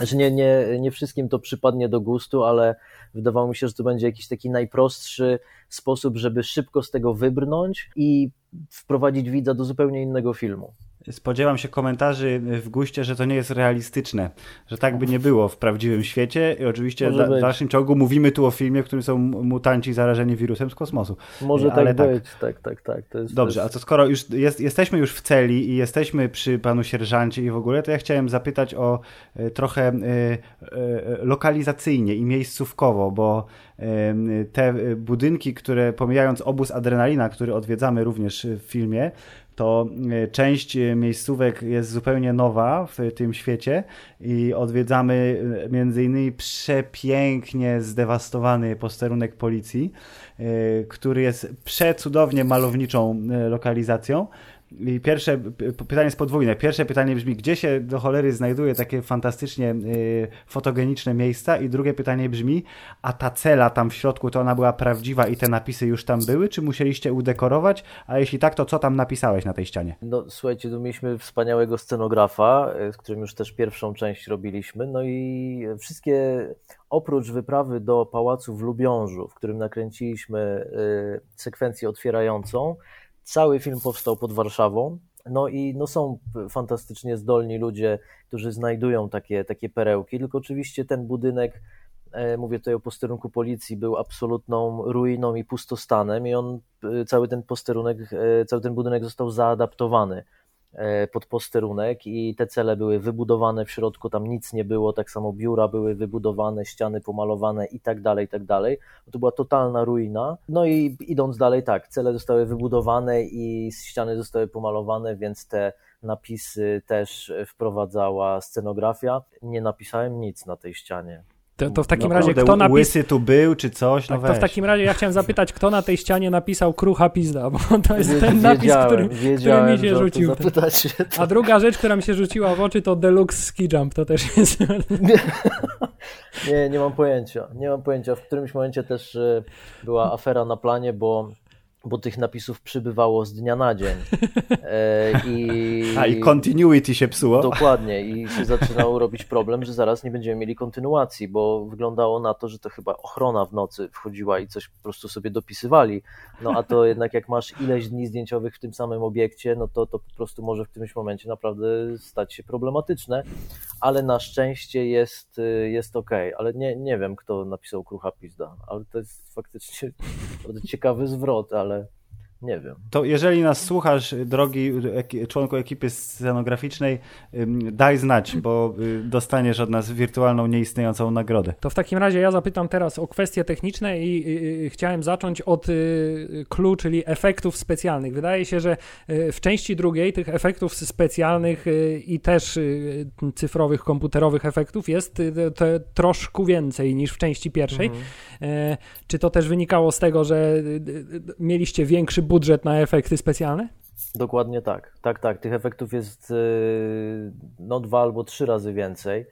że nie, nie, nie wszystkim to przypadnie do gustu, ale wydawało mi się, że to będzie jakiś taki najprostszy sposób, żeby szybko z tego wybrnąć i wprowadzić widza do zupełnie innego filmu spodziewam się komentarzy w guście, że to nie jest realistyczne, że tak by nie było w prawdziwym świecie i oczywiście da, w dalszym ciągu mówimy tu o filmie, w którym są mutanci zarażeni wirusem z kosmosu. Może Ale tak, tak być, tak, tak, tak. Jest, Dobrze, jest... a to skoro już jest, jesteśmy już w celi i jesteśmy przy panu sierżancie i w ogóle, to ja chciałem zapytać o e, trochę e, e, lokalizacyjnie i miejscówkowo, bo te budynki, które pomijając obóz Adrenalina, który odwiedzamy również w filmie, to e, część e, miejscówek jest zupełnie nowa w tym świecie i odwiedzamy e, między innymi przepięknie zdewastowany posterunek policji, który jest przecudownie malowniczą lokalizacją. I pierwsze pytanie jest podwójne. Pierwsze pytanie brzmi, gdzie się do cholery znajduje takie fantastycznie y, fotogeniczne miejsca? I drugie pytanie brzmi, a ta cela tam w środku to ona była prawdziwa i te napisy już tam były, czy musieliście udekorować? A jeśli tak, to co tam napisałeś na tej ścianie? No słuchajcie, tu mieliśmy wspaniałego scenografa, y, z którym już też pierwszą część robiliśmy. No i wszystkie oprócz wyprawy do pałacu w Lubiążu, w którym nakręciliśmy y, sekwencję otwierającą, Cały film powstał pod Warszawą. No i no są fantastycznie zdolni ludzie, którzy znajdują takie, takie perełki, tylko oczywiście ten budynek, e, mówię tutaj o posterunku policji, był absolutną ruiną i pustostanem i on, e, cały ten posterunek, e, cały ten budynek został zaadaptowany pod posterunek i te cele były wybudowane w środku, tam nic nie było, tak samo biura były wybudowane, ściany pomalowane i tak dalej, i tak dalej. To była totalna ruina. No i idąc dalej, tak, cele zostały wybudowane i ściany zostały pomalowane, więc te napisy też wprowadzała scenografia. Nie napisałem nic na tej ścianie. To, to w takim no, razie kto napisał... Łysy tu był, czy coś? No tak, to w takim razie ja chciałem zapytać, kto na tej ścianie napisał Krucha Pizda, bo to jest ten napis, który, który mi się rzucił. A druga rzecz, która mi się rzuciła w oczy, to Deluxe Ski Jump, to też jest... nie, nie mam pojęcia. Nie mam pojęcia. W którymś momencie też e, była afera na planie, bo bo tych napisów przybywało z dnia na dzień. E, i, A i continuity się psuło. Dokładnie i się zaczynał robić problem, że zaraz nie będziemy mieli kontynuacji, bo wyglądało na to, że to chyba ochrona w nocy wchodziła i coś po prostu sobie dopisywali. No a to jednak jak masz ileś dni zdjęciowych w tym samym obiekcie, no to to po prostu może w którymś momencie naprawdę stać się problematyczne, ale na szczęście jest, jest ok. Ale nie, nie wiem, kto napisał Krucha Pizda, ale to jest faktycznie ciekawy zwrot, ale other nie wiem. To jeżeli nas słuchasz, drogi członku ekipy scenograficznej, daj znać, bo y, dostaniesz od nas wirtualną, nieistniejącą nagrodę. To w takim razie ja zapytam teraz o kwestie techniczne i y, y, chciałem zacząć od clue, czyli efektów specjalnych. Wydaje się, że w części drugiej tych efektów specjalnych i też cyfrowych, komputerowych efektów jest troszkę więcej niż w części pierwszej. Mhm. E, czy to też wynikało z tego, że mieliście większy budżet na efekty specjalne? Dokładnie tak. Tak, tak. Tych efektów jest y, no dwa albo trzy razy więcej.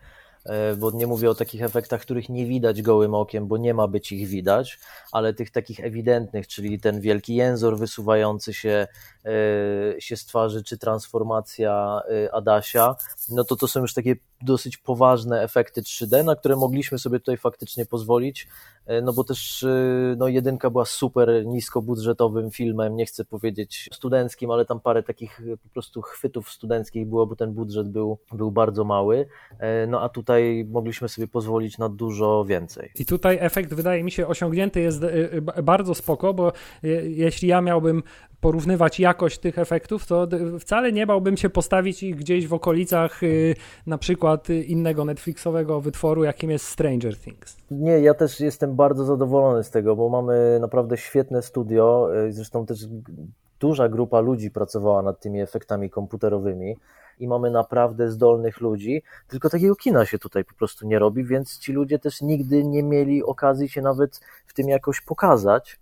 E, bo nie mówię o takich efektach, których nie widać gołym okiem, bo nie ma być ich widać, ale tych takich ewidentnych, czyli ten wielki jęzor wysuwający się, się z twarzy, czy transformacja e, Adasia, no to to są już takie dosyć poważne efekty 3D, na które mogliśmy sobie tutaj faktycznie pozwolić, no bo też no jedynka była super niskobudżetowym filmem, nie chcę powiedzieć studenckim, ale tam parę takich po prostu chwytów studenckich było, bo ten budżet był, był bardzo mały, no a tutaj mogliśmy sobie pozwolić na dużo więcej. I tutaj efekt wydaje mi się osiągnięty jest bardzo spoko, bo jeśli ja miałbym porównywać jakość tych efektów, to wcale nie bałbym się postawić ich gdzieś w okolicach y, na przykład innego Netflixowego wytworu, jakim jest Stranger Things. Nie, ja też jestem bardzo zadowolony z tego, bo mamy naprawdę świetne studio, zresztą też duża grupa ludzi pracowała nad tymi efektami komputerowymi i mamy naprawdę zdolnych ludzi, tylko takiego kina się tutaj po prostu nie robi, więc ci ludzie też nigdy nie mieli okazji się nawet w tym jakoś pokazać,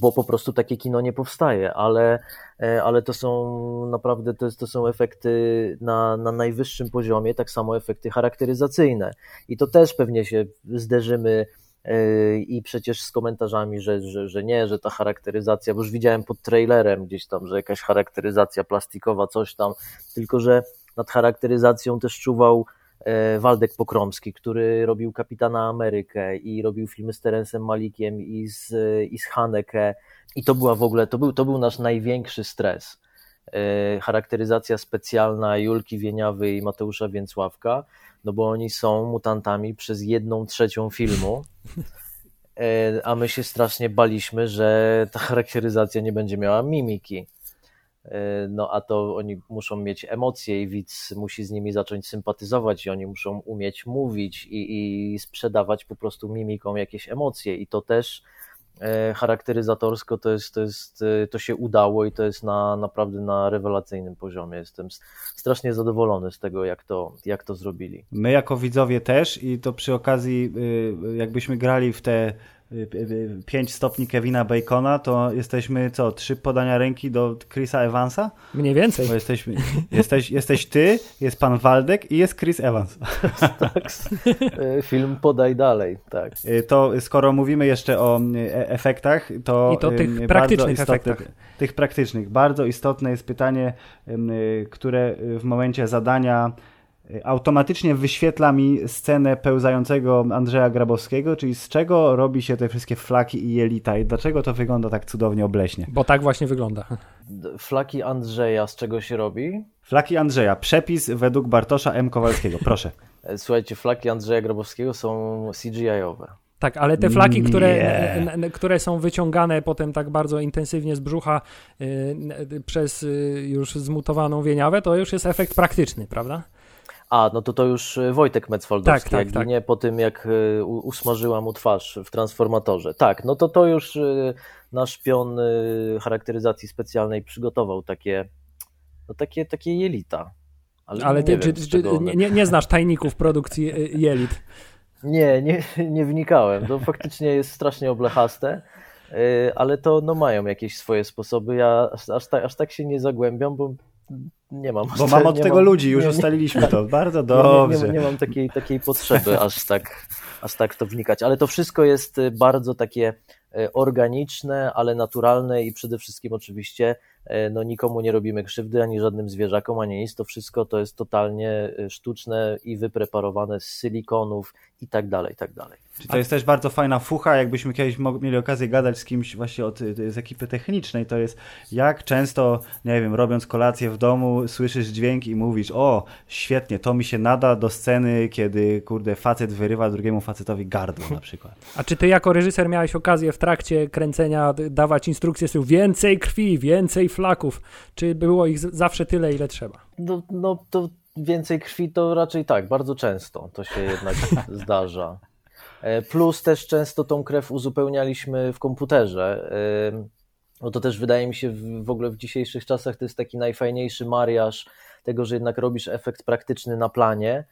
bo po prostu takie kino nie powstaje, ale, e, ale to są naprawdę to, to są efekty na, na najwyższym poziomie, tak samo efekty charakteryzacyjne. I to też pewnie się zderzymy Yy, i przecież z komentarzami, że, że, że nie, że ta charakteryzacja, bo już widziałem pod trailerem gdzieś tam, że jakaś charakteryzacja plastikowa, coś tam, tylko że nad charakteryzacją też czuwał e, Waldek Pokromski, który robił Kapitana Amerykę i robił filmy z Terencem Malikiem i z, i z Haneke i to była w ogóle, to był, to był nasz największy stres. E, charakteryzacja specjalna Julki Wieniawy i Mateusza Więcławka, no bo oni są mutantami przez jedną trzecią filmu, e, a my się strasznie baliśmy, że ta charakteryzacja nie będzie miała mimiki. E, no a to oni muszą mieć emocje i widz musi z nimi zacząć sympatyzować i oni muszą umieć mówić i, i sprzedawać po prostu mimiką jakieś emocje i to też E, charakteryzatorsko to jest, to jest, e, to się udało i to jest na, naprawdę na rewelacyjnym poziomie. Jestem strasznie zadowolony z tego, jak to, jak to zrobili. My jako widzowie też i to przy okazji, y, jakbyśmy grali w te 5 stopni Kevina Bacona, to jesteśmy co, trzy podania ręki do Chrisa Evansa? Mniej więcej. Bo jesteśmy, jesteś, jesteś ty, jest pan Waldek i jest Chris Evans. tak, film podaj dalej, tak. To skoro mówimy jeszcze o e, efektach, to... I to tych praktycznych istotne, efektach. Tych praktycznych. Bardzo istotne jest pytanie, które w momencie zadania automatycznie wyświetla mi scenę pełzającego Andrzeja Grabowskiego, czyli z czego robi się te wszystkie flaki i jelita i dlaczego to wygląda tak cudownie obleśnie. Bo tak właśnie wygląda. Flaki Andrzeja z czego się robi? Flaki Andrzeja. Przepis według Bartosza M. Kowalskiego. Proszę. Słuchajcie, flaki Andrzeja Grabowskiego są CGI-owe. Tak, ale te flaki, które, które są wyciągane potem tak bardzo intensywnie z brzucha y, przez y, już zmutowaną wieniawę, to już jest efekt praktyczny, prawda? A, no to to już e, Wojtek Metzwaldowski, tak, tak, tak. po tym, jak e, usmażyła mu twarz w transformatorze. Tak, no to to już e, nasz pion charakteryzacji specjalnej przygotował takie, no takie, takie jelita. Ale, Ale ty, nie, czy, czy, nie, nie znasz tajników produkcji jelit? Nie, nie, nie wnikałem. To faktycznie jest strasznie oblechaste, ale to no, mają jakieś swoje sposoby. Ja aż, aż, tak, aż tak się nie zagłębiam, bo nie mam. Bo mam od tego mam, ludzi, już nie, ustaliliśmy nie, to. Bardzo dobrze. Nie, nie, mam takiej, takiej potrzeby aż tak, aż tak to wnikać, ale to wszystko jest y, bardzo takie organiczne, ale naturalne i przede wszystkim oczywiście no nikomu nie robimy krzywdy, ani żadnym zwierzakom, ani nic, to wszystko to jest totalnie e, sztuczne i wypreparowane z silikonów i tak dalej, i tak dalej. Czyli to jest też bardzo fajna fucha, jakbyśmy kiedyś mieli okazję gadać z kimś właśnie od, z ekipy technicznej, to jest jak często, nie wiem, robiąc kolację w domu, słyszysz dźwięk i mówisz, o, świetnie, to mi się nada do sceny, kiedy, kurde, facet wyrywa drugiemu facetowi gardło na przykład. A czy ty jako reżyser miałeś okazję w trakcie kręcenia dawać instrukcje, więcej krwi, więcej flaków? Czy było ich zawsze tyle, ile trzeba? No, no to więcej krwi to raczej tak, bardzo często to się jednak zdarza. E, plus też często tą krew uzupełnialiśmy w komputerze. No to też wydaje mi się w ogóle w dzisiejszych czasach to jest taki najfajniejszy mariaż tego, że jednak robisz efekt praktyczny na planie,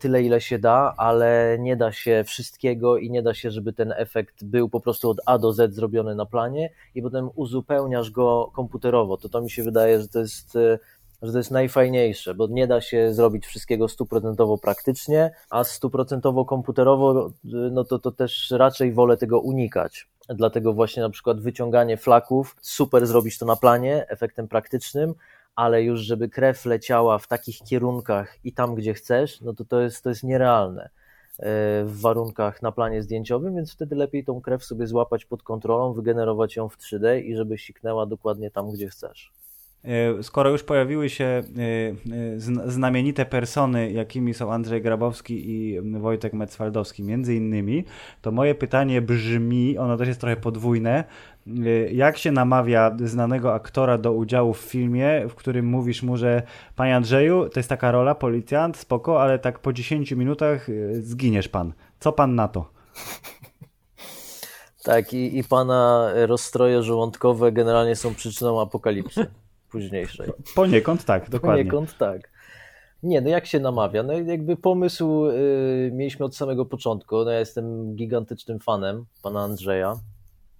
tyle ile się da, ale nie da się wszystkiego i nie da się, żeby ten efekt był po prostu od A do Z zrobiony na planie i potem uzupełniasz go komputerowo. To to mi się wydaje, że to jest że to jest najfajniejsze, bo nie da się zrobić wszystkiego stuprocentowo praktycznie, a stuprocentowo komputerowo, no to, to też raczej wolę tego unikać. Dlatego właśnie na przykład wyciąganie flaków, super zrobić to na planie, efektem praktycznym, ale już żeby krew leciała w takich kierunkach i tam, gdzie chcesz, no to to jest, to jest nierealne e, w warunkach na planie zdjęciowym, więc wtedy lepiej tą krew sobie złapać pod kontrolą, wygenerować ją w 3D i żeby siknęła dokładnie tam, gdzie chcesz. E, skoro już pojawiły się e, e, znamienite persony, jakimi są Andrzej Grabowski i Wojtek Metzwaldowski, między innymi, to moje pytanie brzmi, ono też jest trochę podwójne. Jak się namawia znanego aktora do udziału w filmie, w którym mówisz mu, że panie Andrzeju, to jest taka rola, policjant, spoko, ale tak po 10 minutach zginiesz pan. Co pan na to? Tak, i, i pana rozstroje żołądkowe generalnie są przyczyną apokalipsy późniejszej. Poniekąd tak, dokładnie. Poniekąd tak. Nie, no jak się namawia? No jakby pomysł y, mieliśmy od samego początku. No ja jestem gigantycznym fanem pana Andrzeja.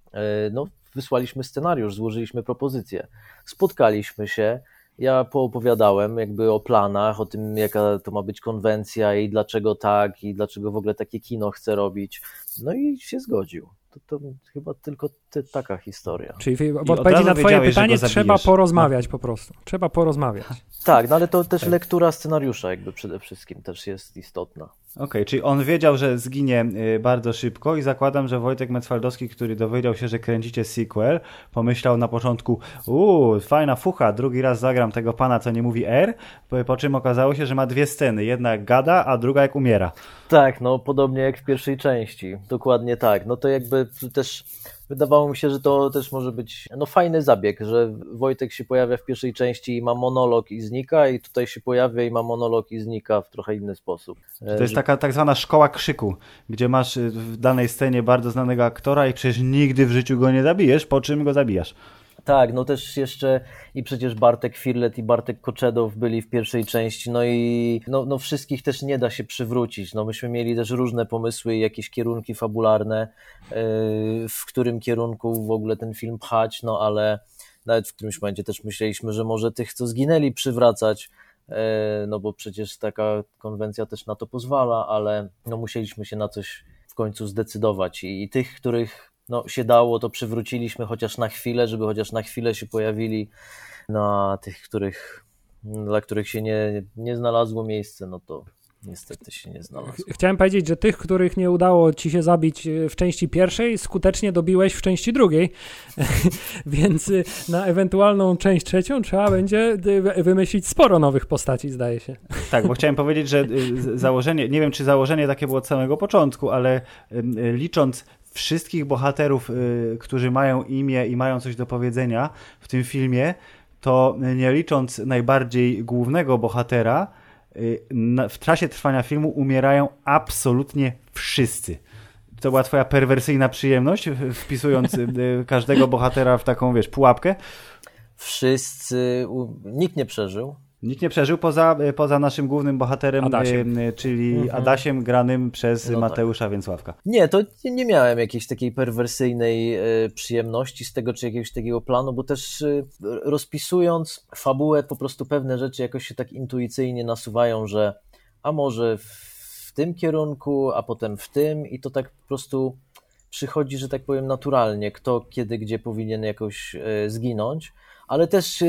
Y, no wysłaliśmy scenariusz, złożyliśmy propozycję. Spotkaliśmy się, ja poopowiadałem jakby o planach, o tym jaka to ma być konwencja i dlaczego tak i dlaczego w ogóle takie kino chce robić. No i się zgodził to, to chyba tylko ty, taka historia. Czyli w odpowiedzi na twoje pytanie trzeba porozmawiać no. po prostu. Trzeba porozmawiać. Tak, no ale to też tak. lektura scenariusza jakby przede wszystkim też jest istotna. Okej, okay, czyli on wiedział, że zginie y, bardzo szybko i zakładam, że Wojtek Metzwaldowski, który dowiedział się, że kręcicie sequel, pomyślał na początku, uuu, fajna fucha, drugi raz zagram tego pana, co nie mówi R, po czym okazało się, że ma dwie sceny, jedna jak gada, a druga jak umiera. Tak, no podobnie jak w pierwszej części, dokładnie tak. No to jakby też wydawało mi się, że to też może być no, fajny zabieg, że Wojtek się pojawia w pierwszej części i ma monolog i znika, i tutaj się pojawia i ma monolog i znika w trochę inny sposób. To jest taka tak zwana szkoła krzyku, gdzie masz w danej scenie bardzo znanego aktora i przecież nigdy w życiu go nie zabijesz, po czym go zabijasz. Tak, no też jeszcze i przecież Bartek Firlet i Bartek Koczedow byli w pierwszej części, no i no, no wszystkich też nie da się przywrócić. No myśmy mieli też różne pomysły i jakieś kierunki fabularne, yy, w którym kierunku w ogóle ten film pchać, no ale nawet w którymś momencie też myśleliśmy, że może tych, co zginęli, przywracać, yy, no bo przecież taka konwencja też na to pozwala, ale no musieliśmy się na coś w końcu zdecydować i, i tych, których no, się dało, to przywróciliśmy chociaż na chwilę, żeby chociaż na chwilę się pojawili na tych, których, dla których się nie, nie znalazło miejsce, no to niestety się nie znalazło. Chciałem powiedzieć, że tych, których nie udało ci się zabić e, w części pierwszej, skutecznie dobiłeś w części drugiej, więc e, na ewentualną część trzecią trzeba będzie e, wymyślić sporo nowych postaci, zdaje się. Tak, bo chciałem powiedzieć, że założenie, nie wiem czy założenie takie było od samego początku, ale licząc wszystkich bohaterów, y, którzy mają imię i mają coś do powiedzenia w tym filmie, to nie licząc najbardziej głównego bohatera, y, w czasie trwania filmu umierają absolutnie wszyscy. To była twoja perwersyjna przyjemność, wpisując y, każdego bohatera w taką, wiesz, pułapkę? Wszyscy, nikt nie przeżył. Nikt nie przeżył poza, poza naszym głównym bohaterem, Adasiem. E, czyli mhm. Adasiem granym przez no tak. Mateusza tak. Więcławka. Nie, to nie miałem jakiejś takiej perwersyjnej e, przyjemności z tego, czy jakiegoś takiego planu, bo też e, rozpisując fabułę, po prostu pewne rzeczy jakoś się tak intuicyjnie nasuwają, że a może w tym kierunku, a potem w tym i to tak po prostu przychodzi, że tak powiem, naturalnie, kto kiedy, gdzie powinien jakoś zginąć, ale też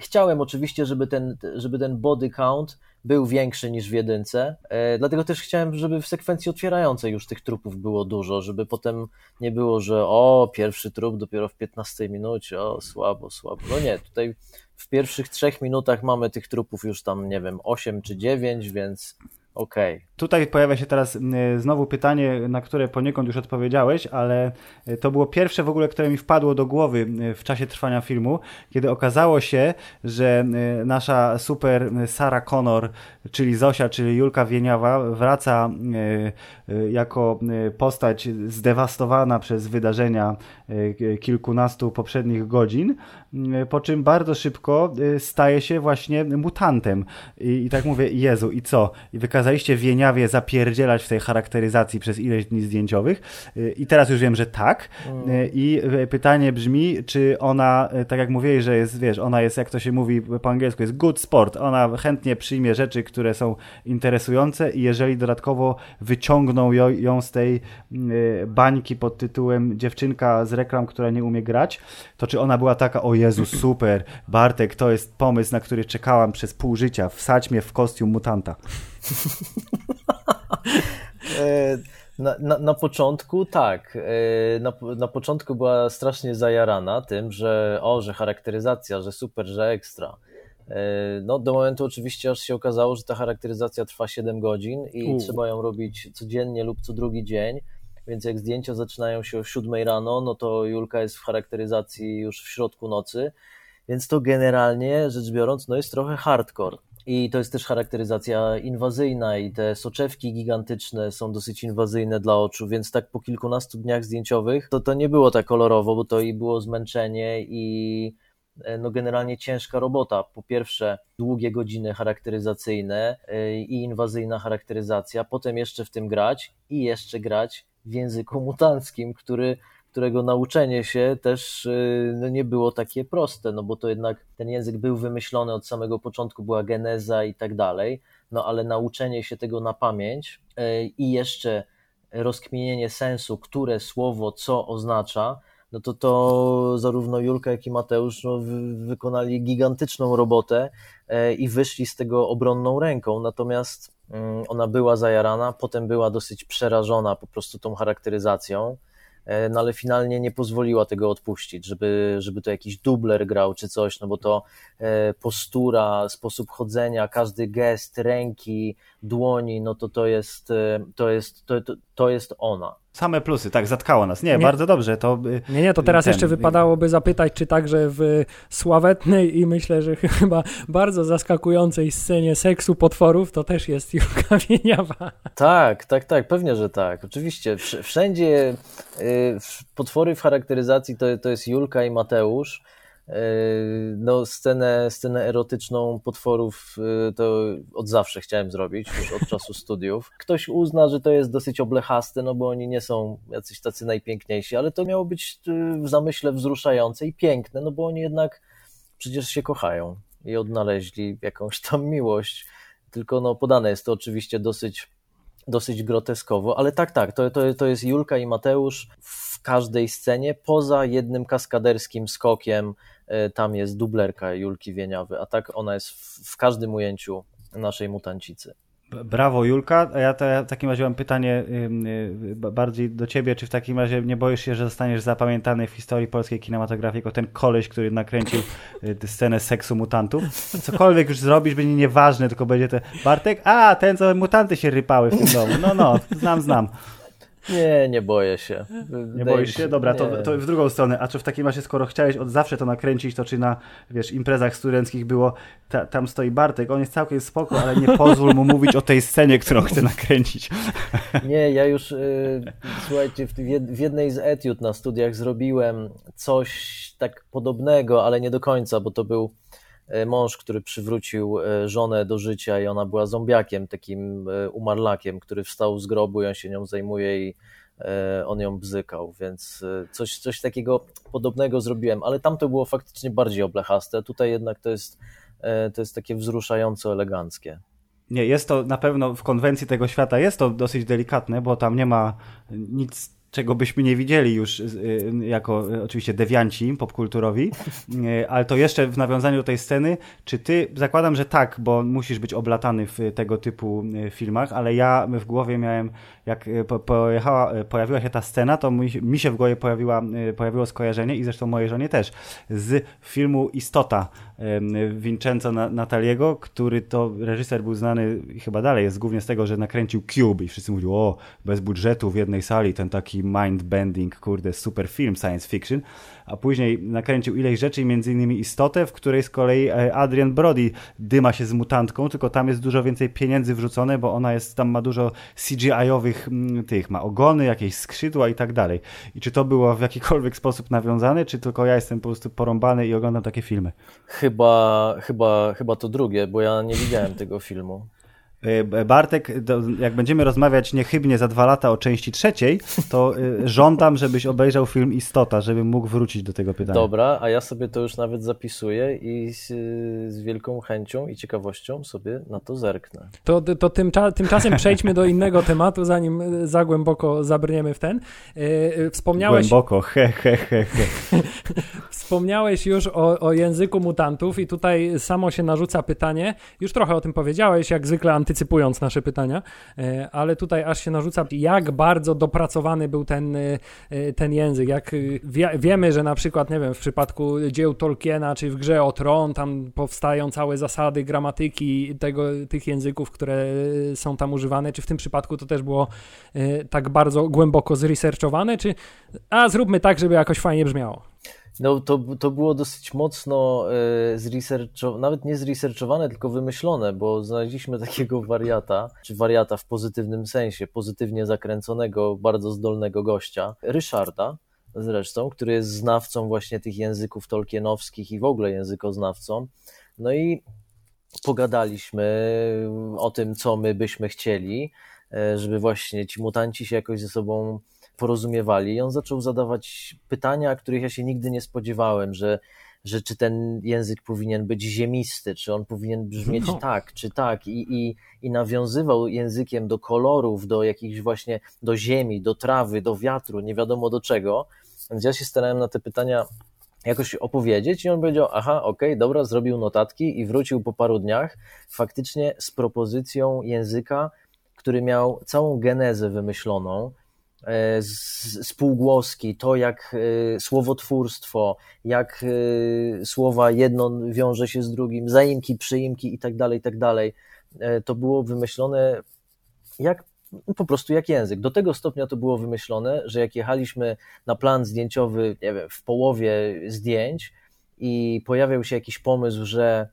chciałem oczywiście, żeby ten, żeby ten body count był większy niż w jedynce, e, dlatego też chciałem, żeby w sekwencji otwierającej już tych trupów było dużo, żeby potem nie było, że o, pierwszy trup dopiero w 15 minucie, o, słabo, słabo. No nie, tutaj w pierwszych trzech minutach mamy tych trupów już tam, nie wiem, 8 czy 9, więc okej. Okay. Tutaj pojawia się teraz znowu pytanie, na które poniekąd już odpowiedziałeś, ale e, to było pierwsze w ogóle, które mi wpadło do głowy w czasie trwania filmu, kiedy okazało się, że nasza super Sarah Connor, czyli Zosia, czyli Julka Wieniawa, wraca e, e, jako postać zdewastowana przez wydarzenia kilkunastu poprzednich godzin, po czym bardzo szybko staje się właśnie mutantem. I, i tak mówię, Jezu, i co? I wykazaliście Wieniawa Skandynawie zapierdzielać w tej charakteryzacji przez ileś dni zdjęciowych. Y, I teraz już wiem, że tak. Mm. I y, pytanie brzmi, czy ona, tak jak mówiłeś, że jest, wiesz, ona jest, jak to się mówi po angielsku, jest good sport. Ona chętnie przyjmie rzeczy, które są interesujące i jeżeli dodatkowo wyciągną ją, ją z tej bańki pod tytułem dziewczynka z reklam, która nie umie grać, to czy ona była taka, o Jezu, super, Bartek, to jest pomysł, na który czekałam przez pół życia, wsadź mnie w kostium mutanta. E, na, na, na, początku tak. E, na, na początku była strasznie zajarana tym, że o, że charakteryzacja, że super, że ekstra. E, no, do momentu oczywiście aż się okazało, że ta charakteryzacja trwa 7 godzin i U. trzeba ją robić codziennie lub co drugi dzień. Więc jak zdjęcia zaczynają się o 7 rano, no to Julka jest w charakteryzacji już w środku nocy. Więc to generalnie rzecz biorąc, no jest trochę hardcore. I to jest też charakteryzacja inwazyjna i te soczewki gigantyczne są dosyć inwazyjne dla oczu, więc tak po kilkunastu dniach zdjęciowych to, to nie było tak kolorowo, bo to i było zmęczenie i e, no generalnie ciężka robota. Po pierwsze, długie godziny charakteryzacyjne e, i inwazyjna charakteryzacja, potem jeszcze w tym grać i jeszcze grać w języku mutanckim, który którego nauczenie się też y, no, nie było takie proste, no bo to jednak ten język był wymyślony od samego początku, była geneza i tak dalej, no ale nauczenie się tego na pamięć y, i jeszcze rozkminienie sensu, które słowo co oznacza, no to to zarówno Julka, jak i Mateusz no, wykonali gigantyczną robotę y, i wyszli z tego obronną ręką, natomiast mm, ona była zajarana, potem była dosyć przerażona po prostu tą charakteryzacją, no ale finalnie nie pozwoliła tego odpuścić, żeby, żeby to jakiś dubler grał czy coś, no bo to e, postura, sposób chodzenia, każdy gest ręki, dłoni, no to to jest, e, to jest, to, to, to jest ona. Same plusy, tak, zatkało nas. Nie, nie, bardzo dobrze. To, nie, nie, to teraz ten, jeszcze wypadałoby zapytać, czy także w sławetnej i myślę, że chyba bardzo zaskakującej scenie seksu potworów to też jest Julka Wieniawa. Tak, tak, tak, pewnie, że tak. Oczywiście. Wszędzie y, potwory w charakteryzacji to, to jest Julka i Mateusz. No, scenę, scenę erotyczną potworów yy, to od zawsze chciałem zrobić, już od czasu studiów. Ktoś uzna, że to jest dosyć oblechaste, no bo oni nie są jacyś tacy najpiękniejsi, ale to miało być yy, w zamyśle wzruszające i piękne, no bo oni jednak przecież się kochają i odnaleźli jakąś tam miłość. Tylko no, podane jest to oczywiście dosyć, dosyć groteskowo, ale tak, tak, to, to, to jest Julka i Mateusz w każdej scenie, poza jednym kaskaderskim skokiem tam jest dublerka Julki Wieniawy, a tak ona jest w, w każdym ujęciu naszej mutancicy. Brawo Julka, a ja, to, ja w takim razie mam pytanie yy, bardziej do ciebie, czy w takim razie nie boisz się, że zostaniesz zapamiętany w historii polskiej kinematografii jako ten koleś, który nakręcił yy, scenę seksu mutantów? Cokolwiek już zrobisz, będzie nieważne, tylko będzie te Bartek, a ten co mutanty się rypały w tym domu, no no, znam, znam. Nie, nie boję się. Nie boisz się? Dobra, to, to, w drugą stronę. A czy w takim razie, skoro chciałeś od zawsze to nakręcić, to czy na, wiesz, imprezach studenckich było, ta, tam stoi Bartek, on jest całkiem spoko, ale nie pozwól mu mówić o tej scenie, którą chce nakręcić. Nie, ja już, y, słuchajcie, w, jednej z etiud na studiach zrobiłem coś tak podobnego, ale nie do końca, bo to był mąż, który przywrócił e, żonę do życia i ona była zombiakiem, takim e, umarlakiem, który wstał z grobu i on się nią zajmuje i on ją bzykał, więc coś, coś takiego podobnego zrobiłem, ale tam to było faktycznie bardziej oblechaste, tutaj jednak to jest, to jest takie wzruszająco eleganckie. Nie, jest to na pewno w konwencji tego świata jest to dosyć delikatne, bo tam nie ma nic czego byśmy nie widzieli już y, jako y, oczywiście dewianci popkulturowi, y, ale to jeszcze w nawiązaniu do tej sceny, czy ty, zakładam, że tak, bo musisz być oblatany w tego typu filmach, ale ja w głowie miałem, jak pojechała, pojawiła się ta scena, to mi się w głowie pojawiła, pojawiło skojarzenie i zresztą mojej żonie też, z filmu Istota Vincenzo Nataliego, który to reżyser był znany chyba dalej, jest głównie z tego, że nakręcił Cube i wszyscy mówili, o, bez budżetu w jednej sali, ten taki mind-bending, kurde, super film science fiction, a później nakręcił ileś rzeczy, między innymi Istotę, w której z kolei e, Adrian Brody dyma się z mutantką, tylko tam jest dużo więcej pieniędzy wrzucone, bo ona jest, tam ma dużo CGI-owych mm, tych, ma ogony, jakieś skrzydła i tak dalej. I czy to było w jakikolwiek sposób nawiązane, czy tylko ja jestem po prostu porąbany i oglądam takie filmy? Chyba, chyba, chyba to drugie, bo ja nie widziałem tego filmu. E, Bartek, jak będziemy rozmawiać niechybnie za dwa lata o części trzeciej, to e, żądam, żebyś obejrzał film Istota, żebym mógł wrócić do tego pytania. Dobra, a ja sobie to już nawet zapisuję i z, z wielką chęcią i ciekawością sobie na to zerknę. To, to tymcza, tymczasem przejdźmy do innego tematu, zanim za głęboko zabrniemy w ten. E, wspomniałeś... Głęboko, he, he, he, he. Wspomniałeś już o, o języku mutantów i tutaj samo się narzuca pytanie, już trochę o tym powiedziałeś, jak zwykle antycypując nasze pytania, e, ale tutaj aż się narzuca, jak bardzo dopracowany był ten, e, e, ten język. Jak wie, wiemy, że na przykład, nie wiem, w przypadku dzieł Tolkiena, czy w grze o Tron, tam powstają całe zasady gramatyki tego, tych języków, które są tam używane, czy w tym przypadku to też było tak bardzo głęboko zresearchowane, czy a zróbmy tak, żeby jakoś fajnie brzmiało. No to, to było dosyć mocno e, zresearchowane, nawet nie zresearchowane, tylko wymyślone, bo znaleźliśmy takiego wariata, czy wariata w pozytywnym sensie, pozytywnie zakręconego, bardzo zdolnego gościa, Ryszarda zresztą, który jest znawcą właśnie tych języków tolkienowskich i w ogóle językoznawcą. No i pogadaliśmy o tym, co my byśmy chcieli, e, żeby właśnie ci mutanci się jakoś ze sobą porozumiewali i on zaczął zadawać pytania, których ja się nigdy nie spodziewałem, że, że czy ten język powinien być ziemisty, czy on powinien brzmieć no. tak, czy tak i, i, i nawiązywał językiem do kolorów, do jakichś właśnie, do ziemi, do trawy, do wiatru, nie wiadomo do czego, więc ja się starałem na te pytania jakoś opowiedzieć i on powiedział, aha, okej, okay, dobra, zrobił notatki i wrócił po paru dniach faktycznie z propozycją języka, który miał całą genezę wymyśloną, spółgłoski, to jak e, słowotwórstwo, jak e, słowa jedno wiąże się z drugim, zaimki, przyimki i tak dalej, tak dalej. To było wymyślone jak po prostu jak język. Do tego stopnia to było wymyślone, że jak jechaliśmy na plan zdjęciowy, nie wiem, w połowie zdjęć i pojawiał się jakiś pomysł, że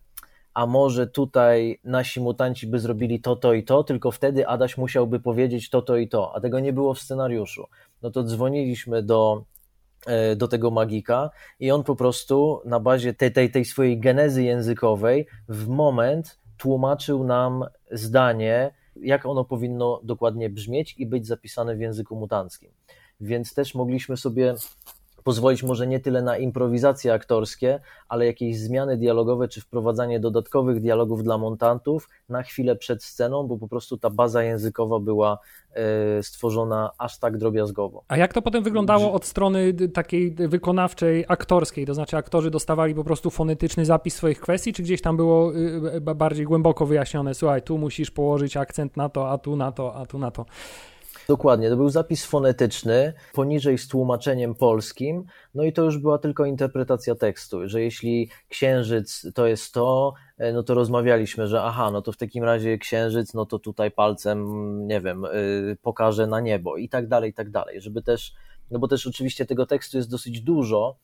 a może tutaj nasi mutanci by zrobili to, to i to, tylko wtedy Adaś musiałby powiedzieć to, to i to, a tego nie było w scenariuszu. No to dzwoniliśmy do, e, do tego magika i on po prostu na bazie tej, tej, tej swojej genezy językowej w moment tłumaczył nam zdanie, jak ono powinno dokładnie brzmieć i być zapisane w języku mutanckim. Więc też mogliśmy sobie pozwolić może nie tyle na improwizacje aktorskie, ale jakieś zmiany dialogowe czy wprowadzanie dodatkowych dialogów dla montantów na chwilę przed sceną, bo po prostu ta baza językowa była e, stworzona aż tak drobiazgowo. A jak to potem wyglądało od strony takiej wykonawczej, aktorskiej? To znaczy aktorzy dostawali po prostu fonetyczny zapis swoich kwestii, czy gdzieś tam było y, bardziej głęboko wyjaśnione, słuchaj, tu musisz położyć akcent na to, a tu na to, a tu na to? Dokładnie, to był zapis fonetyczny, poniżej z tłumaczeniem polskim, no i to już była tylko interpretacja tekstu, że jeśli księżyc to jest to, e, no to rozmawialiśmy, że aha, no to w takim razie księżyc, no to tutaj palcem, nie wiem, y, pokaże na niebo i tak dalej, i tak dalej, żeby też, no bo też oczywiście tego tekstu jest dosyć dużo,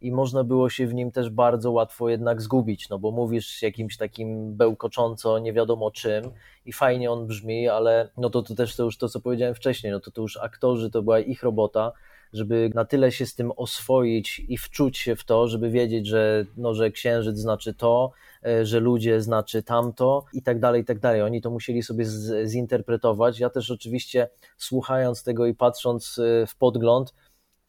i można było się w nim też bardzo łatwo jednak zgubić, no bo mówisz jakimś takim bełkocząco nie wiadomo czym i fajnie on brzmi, ale no to, to też to już to, co powiedziałem wcześniej, no to to już aktorzy, to była ich robota, żeby na tyle się z tym oswoić i wczuć się w to, żeby wiedzieć, że, no, że księżyc znaczy to, e, że ludzie znaczy tamto i tak dalej, i tak dalej. Oni to musieli sobie z, zinterpretować. Ja też oczywiście słuchając tego i patrząc e, w podgląd,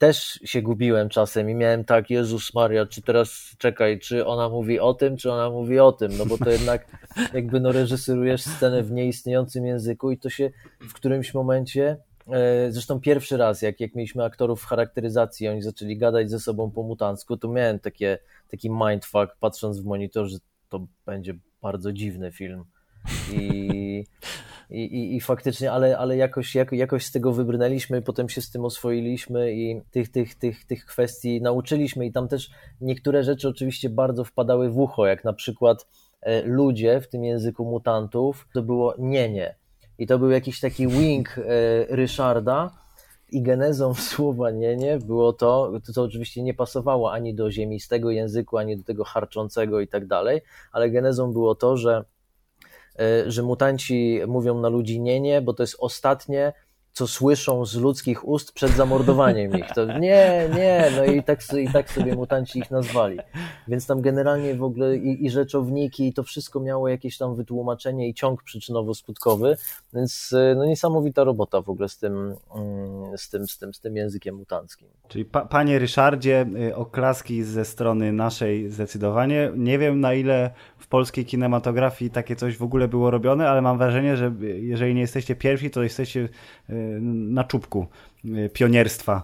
też się gubiłem czasem i miałem tak, Jezus Maria, czy teraz czekaj, czy ona mówi o tym, czy ona mówi o tym, no bo to jednak jakby no reżyserujesz scenę w nieistniejącym języku i to się w którymś momencie e, zresztą pierwszy raz, jak, jak mieliśmy aktorów w charakteryzacji, oni zaczęli gadać ze sobą po mutancku, to miałem takie, taki mindfuck, patrząc w monitor, że to będzie bardzo dziwny film. I, i, i, i faktycznie, ale, ale jakoś, jak, jakoś z tego wybrnęliśmy, potem się z tym oswoiliśmy i tych, tych, tych, tych kwestii nauczyliśmy. I tam też niektóre rzeczy oczywiście bardzo wpadały w ucho, jak na przykład e, ludzie w tym języku mutantów, to było nie, nie. I to był jakiś taki wing e, Ryszarda, i genezą słowa nie, nie było to, co oczywiście nie pasowało ani do ziemistego języku, ani do tego harczącego i tak dalej, ale genezą było to, że że mutanci mówią na ludzi nie, nie, bo to jest ostatnie, co słyszą z ludzkich ust przed zamordowaniem ich. To nie, nie, no i tak, i tak sobie mutanci ich nazwali. Więc tam generalnie w ogóle i, i rzeczowniki, i to wszystko miało jakieś tam wytłumaczenie i ciąg przyczynowo-skutkowy, więc e, no niesamowita robota w ogóle z tym, mm, z tym, z tym, z tym językiem mutanckim. Czyli pa, panie Ryszardzie, y, oklaski ze strony naszej zdecydowanie. Nie wiem na ile w polskiej kinematografii takie coś w ogóle było robione, ale mam wrażenie, że jeżeli nie jesteście pierwsi, to jesteście y, na czubku y, pionierstwa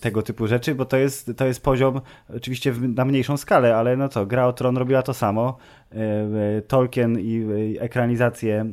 tego typu rzeczy, bo to jest, to jest poziom oczywiście na mniejszą skalę, ale no co, Gra o Tron robiła to samo, Tolkien i ekranizację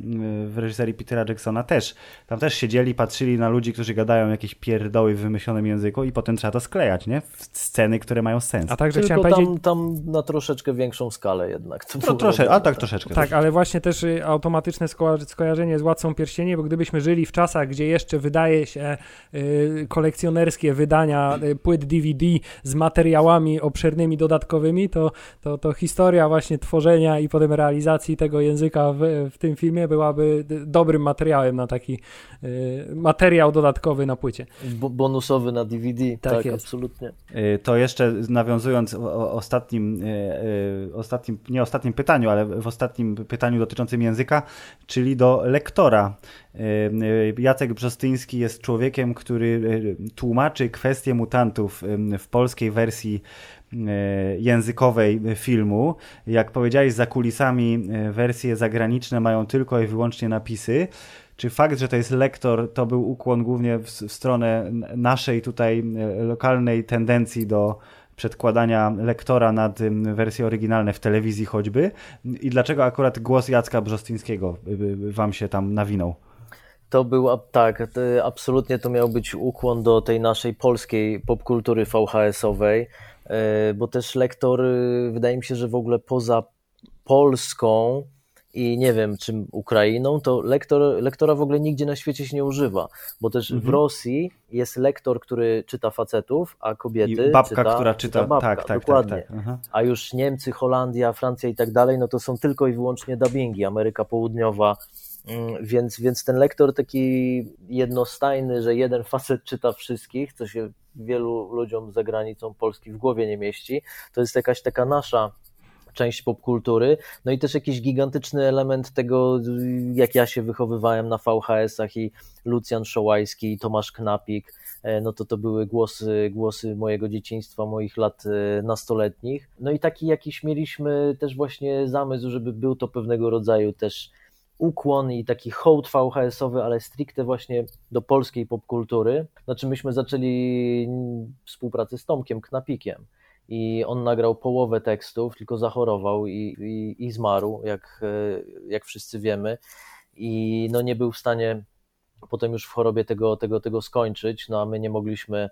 w reżyserii Petera Jacksona też. Tam też siedzieli, patrzyli na ludzi, którzy gadają jakieś pierdoły w wymyślonym języku i potem trzeba to sklejać, nie? W sceny, które mają sens. A także Tylko chciałem tam, powiedzieć... tam na troszeczkę większą skalę jednak. To no, trosze, a tak troszeczkę. Tak, ale właśnie też y, automatyczne skojarzenie z Władcą Pierścieni, bo gdybyśmy żyli w czasach, gdzie jeszcze wydaje się y, kolekcjonerskie wydania y, płyt DVD z materiałami obszernymi, dodatkowymi, to, to, to historia właśnie tworzenia i potem realizacji tego języka w, w tym filmie byłaby dobrym materiałem na taki materiał dodatkowy na płycie. bonusowy na DVD, tak, tak absolutnie. To jeszcze nawiązując o, ostatnim, ostatnim, nie ostatnim pytaniu, ale w ostatnim pytaniu dotyczącym języka, czyli do lektora. Jacek Brzostyński jest człowiekiem, który tłumaczy kwestie mutantów w polskiej wersji językowej filmu. Jak powiedziałeś, za kulisami wersje zagraniczne mają tylko i wyłącznie napisy. Czy fakt, że to jest lektor, to był ukłon głównie w, stronę naszej tutaj lokalnej tendencji do przedkładania lektora nad wersje oryginalne w telewizji choćby i dlaczego akurat głos Jacka Brzostyńskiego wam się tam nawinął? To był, tak, absolutnie to miał być ukłon do tej naszej polskiej popkultury VHS-owej, e, bo też lektor, y, wydaje mi się, że w ogóle poza Polską, i nie wiem czym Ukrainą, to lektor, lektora w ogóle nigdzie na świecie się nie używa, bo też mhm. w Rosji jest lektor, który czyta facetów, a kobiety I babka, czyta, która czyta, czyta babka, tak, tak, tak dokładnie. Tak, tak. A już Niemcy, Holandia, Francja i tak dalej, no to są tylko i wyłącznie dubbingi, Ameryka Południowa, więc, więc ten lektor taki jednostajny, że jeden facet czyta wszystkich, co się wielu ludziom za granicą Polski w głowie nie mieści, to jest jakaś taka nasza część popkultury, no i też jakiś gigantyczny element tego, jak ja się wychowywałem na VHS-ach i Lucjan Szołajski, i Tomasz Knapik, e, no to to były głosy, głosy mojego dzieciństwa, moich lat e, nastoletnich. No i taki jakiś mieliśmy też właśnie zamysł, żeby był to pewnego rodzaju też ukłon i taki hołd VHS-owy, ale stricte właśnie do polskiej popkultury. Znaczy myśmy zaczęli współpracę z Tomkiem Knapikiem i on nagrał połowę tekstów, tylko zachorował i, i, i zmarł, jak, e, jak wszyscy wiemy. I no nie był w stanie potem już w chorobie tego, tego, tego skończyć, no a my nie mogliśmy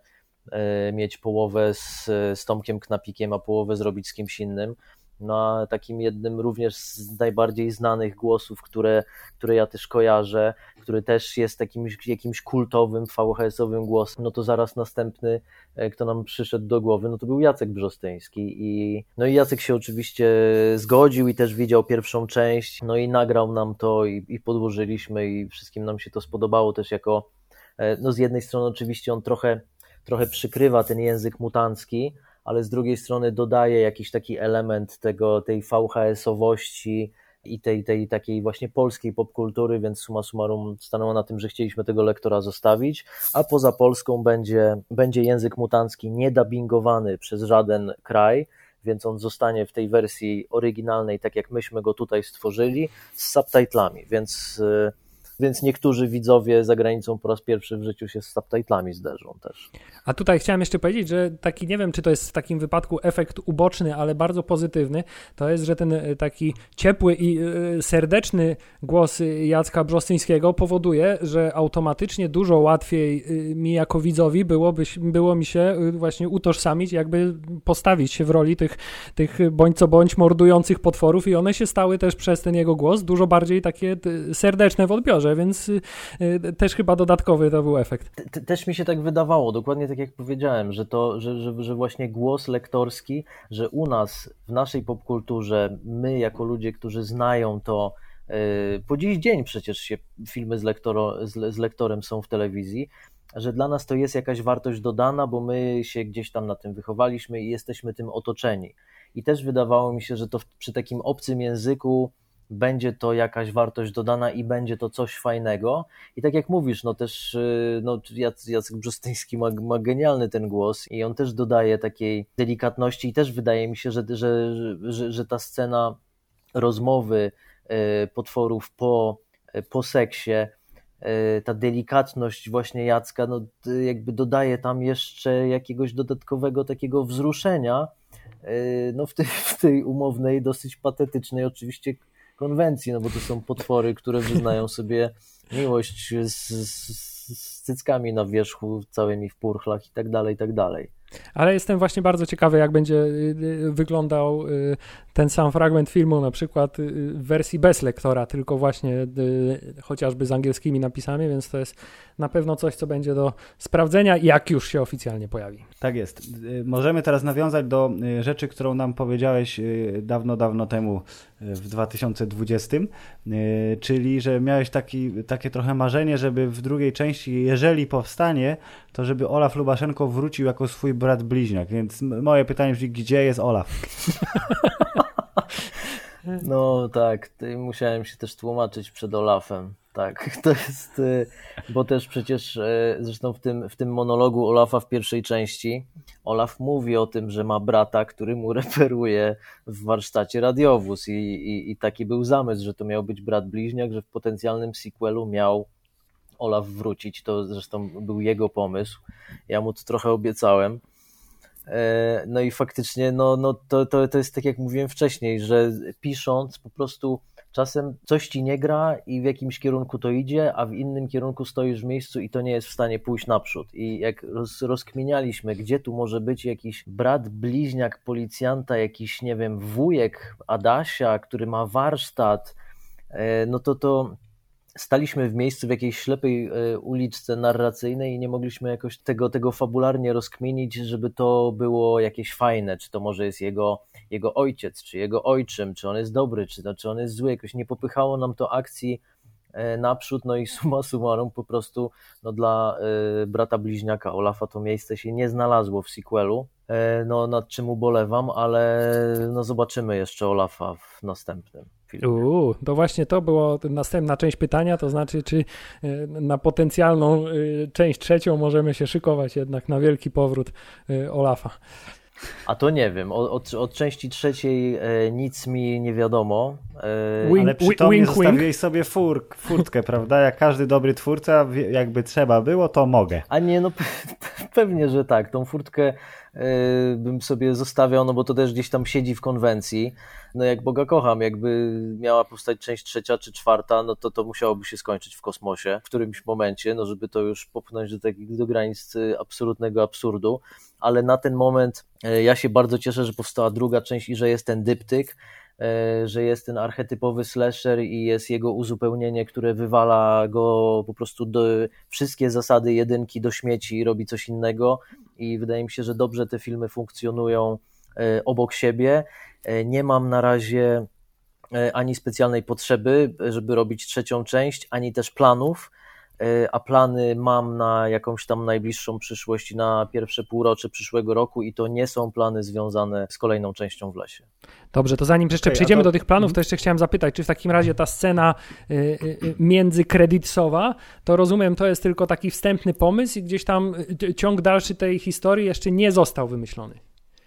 e, mieć połowę z, z Tomkiem Knapikiem, a połowę zrobić z kimś innym no, takim jednym również z najbardziej znanych głosów, które, które ja też kojarzę, który też jest jakimś, jakimś kultowym VHS-owym głosem, no to zaraz następny, e, kto nam przyszedł do głowy, no to był Jacek Brzostyński. I no i Jacek się oczywiście zgodził i też widział pierwszą część, no i nagrał nam to i, i podłożyliśmy i wszystkim nam się to spodobało też jako, e, no z jednej strony oczywiście on trochę, trochę przykrywa ten język mutancki, ale z drugiej strony dodaje jakiś taki element tego, tej VHS-owości i tej, tej takiej właśnie polskiej popkultury, więc suma summarum stanęło na tym, że chcieliśmy tego lektora zostawić, a poza Polską będzie, będzie język mutancki niedabingowany przez żaden kraj, więc on zostanie w tej wersji oryginalnej, tak jak myśmy go tutaj stworzyli, z subtitlami, więc więc niektórzy widzowie za granicą po raz pierwszy w życiu się z subtitlami zderzą też. A tutaj chciałem jeszcze powiedzieć, że taki, nie wiem, czy to jest w takim wypadku efekt uboczny, ale bardzo pozytywny, to jest, że ten e, taki ciepły i e, serdeczny głos Jacka Brzostyńskiego powoduje, że automatycznie dużo łatwiej e, mi jako widzowi byłoby, było mi się właśnie utożsamić, jakby postawić się w roli tych, tych bądź co bądź mordujących potworów i one się stały też przez ten jego głos dużo bardziej takie serdeczne w odbiorze, więc też chyba dodatkowy to był efekt. Też mi się tak wydawało, dokładnie tak jak powiedziałem, że to, że, że, że właśnie głos lektorski, że u nas w naszej popkulturze, my jako ludzie, którzy znają to, po dziś dzień przecież się filmy z, lektoro, z, z lektorem są w telewizji, że dla nas to jest jakaś wartość dodana, bo my się gdzieś tam na tym wychowaliśmy i jesteśmy tym otoczeni. I też wydawało mi się, że to przy takim obcym języku będzie to jakaś wartość dodana i będzie to coś fajnego. I tak jak mówisz, no też y, no, Jacek Brzostyński ma, ma genialny ten głos i on też dodaje takiej delikatności i też wydaje mi się, że, że, że, że ta scena rozmowy y, potworów po, po seksie, y, ta delikatność właśnie Jacka, no jakby dodaje tam jeszcze jakiegoś dodatkowego takiego wzruszenia, no w tej, w tej umownej, dosyć patetycznej oczywiście konwencji, no bo to są potwory, które wyznają sobie miłość z, z, cyckami na wierzchu, całymi w purchlach i tak dalej, i tak dalej. Ale jestem właśnie bardzo ciekawy, jak będzie y, y, wyglądał y, ten sam fragment filmu, na przykład w wersji bez lektora, tylko właśnie chociażby z angielskimi napisami, więc to jest na pewno coś, co będzie do sprawdzenia, jak już się oficjalnie pojawi. Tak jest. Możemy teraz nawiązać do rzeczy, którą nam powiedziałeś dawno, dawno temu w 2020, czyli że miałeś taki, takie trochę marzenie, żeby w drugiej części, jeżeli powstanie, to żeby Olaf Lubaszenko wrócił jako swój brat bliźniak, więc moje pytanie brzmi, gdzie jest Olaf? No tak, musiałem się też tłumaczyć przed Olafem. Tak, to jest, y, bo też przecież y, zresztą w tym, w tym monologu Olafa w pierwszej części Olaf mówi o tym, że ma brata, który mu reperuje w warsztacie radiowóz i, i, i taki był zamysł, że to miał być brat bliźniak, że w potencjalnym sequelu miał Olaf wrócić. To zresztą był jego pomysł. Ja mu to trochę obiecałem. E, no i faktycznie, no, no to, to, to jest tak jak mówiłem wcześniej, że pisząc po prostu czasem coś ci nie gra i w jakimś kierunku to idzie, a w innym kierunku stoisz w miejscu i to nie jest w stanie pójść naprzód. I jak roz, rozkminialiśmy, gdzie tu może być jakiś brat, bliźniak policjanta, jakiś, nie wiem, wujek Adasia, który ma warsztat, e, no to to staliśmy w miejscu w jakiejś ślepej e, uliczce narracyjnej i nie mogliśmy jakoś tego, tego fabularnie rozkminić, żeby to było jakieś fajne, czy to może jest jego, jego ojciec, czy jego ojczym, czy on jest dobry, czy, czy on jest zły, jakoś nie popychało nam to akcji naprzód, no i summa summarum po prostu no dla y, brata bliźniaka Olafa to miejsce się nie znalazło w sequelu, y, no nad czym ubolewam, ale no zobaczymy jeszcze Olafa w następnym. Uuu, to właśnie to było następna część pytania, to znaczy, czy e, na potencjalną e, część trzecią możemy się szykować jednak na wielki powrót e, Olafa. A to nie wiem, od, od części trzeciej nic mi nie wiadomo. Wink, ale przytomnie wink, zostawiłeś wink. sobie fur, furtkę, prawda? Jak każdy dobry twórca, jakby trzeba było, to mogę. A nie, no pewnie, że tak. Tą furtkę bym sobie zostawiał, no bo to też gdzieś tam siedzi w konwencji no jak Boga kocham, jakby miała powstać część trzecia czy czwarta, no to to musiałoby się skończyć w kosmosie w którymś momencie, no żeby to już popchnąć do takich do granic absolutnego absurdu, ale na ten moment y, ja się bardzo cieszę, że powstała druga część i że jest ten dyptyk, y, że jest ten archetypowy slasher i jest jego uzupełnienie, które wywala go po prostu do wszystkie zasady jedynki do śmieci i robi coś innego. I wydaje mi się, że dobrze te filmy funkcjonują obok siebie. E, nie mam na razie e, ani specjalnej potrzeby, żeby robić trzecią część, ani też planów, e, a plany mam na jakąś tam najbliższą przyszłość, na pierwsze półrocze przyszłego roku i to nie są plany związane z kolejną częścią w lesie. Dobrze, to zanim jeszcze okay, przejdziemy to... do tych planów, to jeszcze chciałem zapytać, czy w takim razie ta scena y, y, międzykredytowa, to rozumiem, to jest tylko taki wstępny pomysł i gdzieś tam ciąg dalszy tej historii jeszcze nie został wymyślony.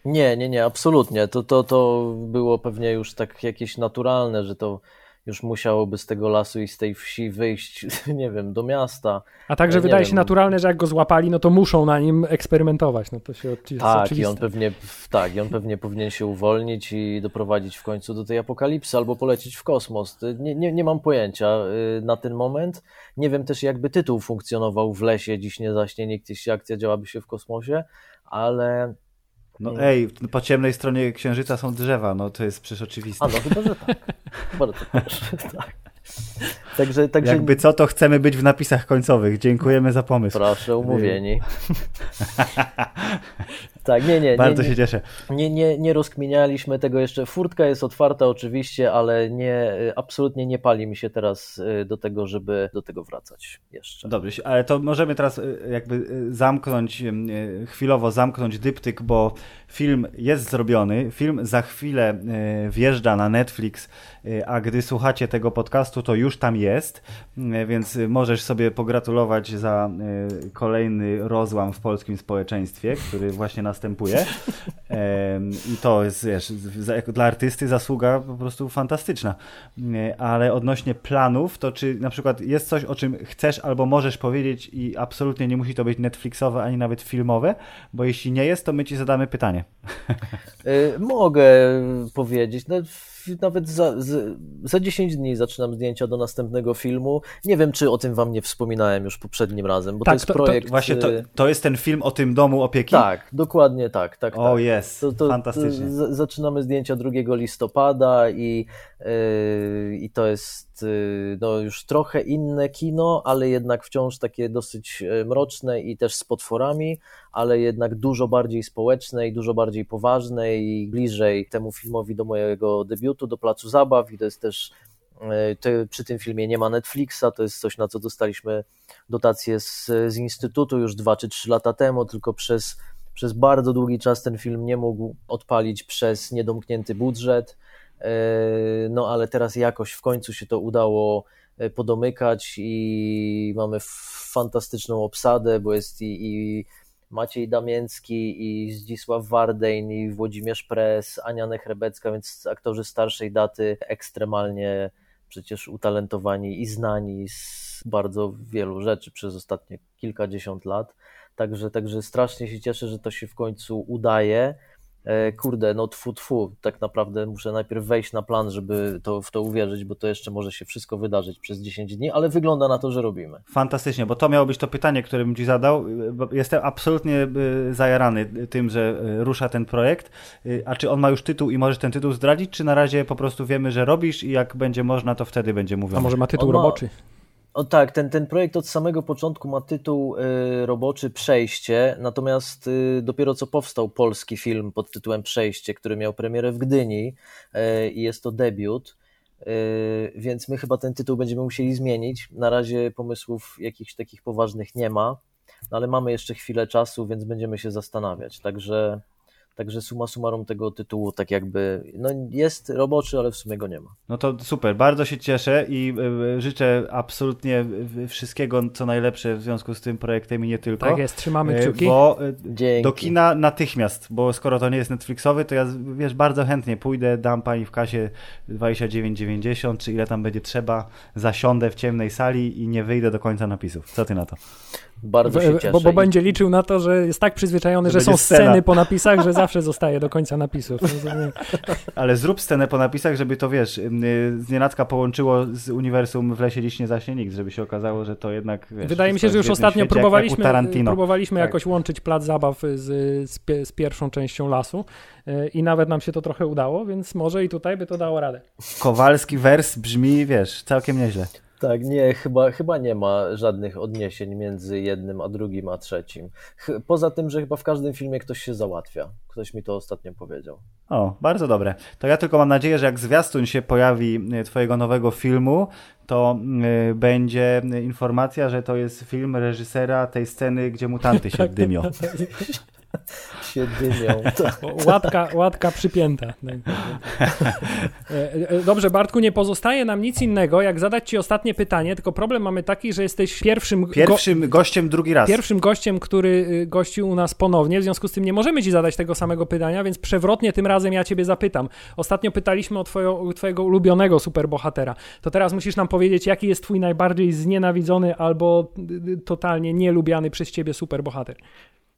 Nie, nie, nie, absolutnie. To, to, to było pewnie już tak jakieś naturalne, że to już musiałoby z tego lasu i z tej wsi wyjść, nie wiem, do miasta. A także nie wydaje wiem. się naturalne, że jak go złapali, no to muszą na nim eksperymentować. No to się Tak, oczywiste. i on pewnie, tak, i on pewnie powinien się uwolnić i doprowadzić w końcu do tej apokalipsy albo polecieć w kosmos. Nie, nie, nie mam pojęcia y, na ten moment. Nie wiem też, jakby tytuł funkcjonował w lesie, dziś nie zaśnie nikt, jeśli akcja działaby się w kosmosie, ale No ej, po ciemnej stronie księżyca są drzewa, no to jest przecież oczywiste. A no chyba, że tak. Bardzo proszę, tak. Także, także Jakby co, to chcemy być w napisach końcowych. Dziękujemy za pomysł. proszę, umówieni. tak, nie, nie. Bardzo nie, się cieszę. nie, nie, nie rozkminialiśmy tego jeszcze. Furtka jest otwarta oczywiście, ale nie, absolutnie nie pali mi się teraz y, do tego, żeby do tego wracać jeszcze. Dobrze, ale to możemy teraz y, jakby y, zamknąć, y, chwilowo zamknąć dyptyk, bo film jest zrobiony, film za chwilę wjeżdża na Netflix, a gdy słuchacie tego podcastu, to już tam jest, więc możesz sobie pogratulować za kolejny rozłam w polskim społeczeństwie, który właśnie następuje. I to jest, wiesz, dla artysty zasługa po prostu fantastyczna. Ale odnośnie planów, to czy na przykład jest coś, o czym chcesz albo możesz powiedzieć i absolutnie nie musi to być Netflixowe ani nawet filmowe, bo jeśli nie jest, to my ci zadamy pytanie. Y, mogę powiedzieć. No, nawet za, za 10 dni zaczynam zdjęcia do następnego filmu. Nie wiem, czy o tym wam nie wspominałem już poprzednim razem, bo tak, to jest to, projekt... To, właśnie to, to jest ten film o tym domu opieki? Tak, dokładnie tak. tak o tak. jest, fantastycznie. To zaczynamy zdjęcia 2 listopada i, yy, i to jest yy, no, już trochę inne kino, ale jednak wciąż takie dosyć mroczne i też z potworami, ale jednak dużo bardziej społeczne i dużo bardziej poważne i bliżej temu filmowi do mojego debiutu, do Placu Zabaw i to jest też te, przy tym filmie nie ma Netflixa, to jest coś, na co dostaliśmy dotację z, z Instytutu już dwa czy trzy lata temu, tylko przez, przez bardzo długi czas ten film nie mógł odpalić przez niedomknięty budżet. No ale teraz jakoś w końcu się to udało podomykać i mamy fantastyczną obsadę, bo jest i, i Maciej Damięcki i Zdzisław Wardejn i Włodzimierz Pres, Ania Nechrebecka, więc aktorzy starszej daty ekstremalnie przecież utalentowani i znani z bardzo wielu rzeczy przez ostatnie kilkadziesiąt lat. Także, także strasznie się cieszę, że to się w końcu udaje. Kurde, no tfu, tfu, tak naprawdę muszę najpierw wejść na plan, żeby to, w to uwierzyć, bo to jeszcze może się wszystko wydarzyć przez 10 dni, ale wygląda na to, że robimy. Fantastycznie, bo to miało być to pytanie, które bym Ci zadał. Jestem absolutnie zajarany tym, że rusza ten projekt. A czy on ma już tytuł i możesz ten tytuł zdradzić, czy na razie po prostu wiemy, że robisz i jak będzie można, to wtedy będzie mówione? A może ma tytuł ma... roboczy? O tak, ten, ten projekt od samego początku ma tytuł y, roboczy Przejście, natomiast y, dopiero co powstał polski film pod tytułem Przejście, który miał premierę w Gdyni y, i jest to debiut, więc my chyba ten tytuł będziemy musieli zmienić. Na razie pomysłów jakichś takich poważnych nie ma, no ale mamy jeszcze chwilę czasu, więc będziemy się zastanawiać. Także Także suma summarum tego tytułu tak jakby no jest roboczy, ale w sumie go nie ma. No to super, bardzo się cieszę i życzę absolutnie wszystkiego co najlepsze w związku z tym projektem i nie tylko. Tak jest, trzymamy kciuki. Bo Dzięki. do kina natychmiast, bo skoro to nie jest Netflixowy, to ja wiesz, bardzo chętnie pójdę, dam pani w kasie 29,90 czy ile tam będzie trzeba, zasiądę w ciemnej sali i nie wyjdę do końca napisów. Co ty na to? Bardzo się cieszę. Bo, bo będzie liczył na to, że jest tak przyzwyczajony, że, że są scena. sceny po napisach, że zawsze zostaje do końca napisów. Ale zrób scenę po napisach, żeby to, wiesz, z nienacka połączyło z uniwersum w lesie dziś nie zaśnie nikt, żeby się okazało, że to jednak, wiesz, Wydaje mi się, że już ostatnio świecie, próbowaliśmy, jak, jak próbowaliśmy tak. jakoś łączyć plac zabaw z, z, z pierwszą częścią lasu i nawet nam się to trochę udało, więc może i tutaj by to dało radę. Kowalski wers brzmi, wiesz, całkiem nieźle. Tak, nie, chyba, chyba nie ma żadnych odniesień między jednym a drugim a trzecim. Poza tym, że chyba w każdym filmie ktoś się załatwia. Ktoś mi to ostatnio powiedział. O, bardzo dobre. To ja tylko mam nadzieję, że jak zwiastun się pojawi twojego nowego filmu, to y, będzie informacja, że to jest film reżysera tej sceny, gdzie mutanty się dymią. Się dymią. Łatka, łatka przypięta. Dobrze, Bartku, nie pozostaje nam nic innego, jak zadać Ci ostatnie pytanie, tylko problem mamy taki, że jesteś pierwszym... Pierwszym go gościem drugi raz. Pierwszym gościem, który y, gościł u nas ponownie, w związku z tym nie możemy Ci zadać tego samego pytania, więc przewrotnie tym razem ja Ciebie zapytam. Ostatnio pytaliśmy o twojo, Twojego ulubionego superbohatera. To teraz musisz nam powiedzieć, jaki jest Twój najbardziej znienawidzony albo y, y, totalnie nielubiany przez Ciebie superbohater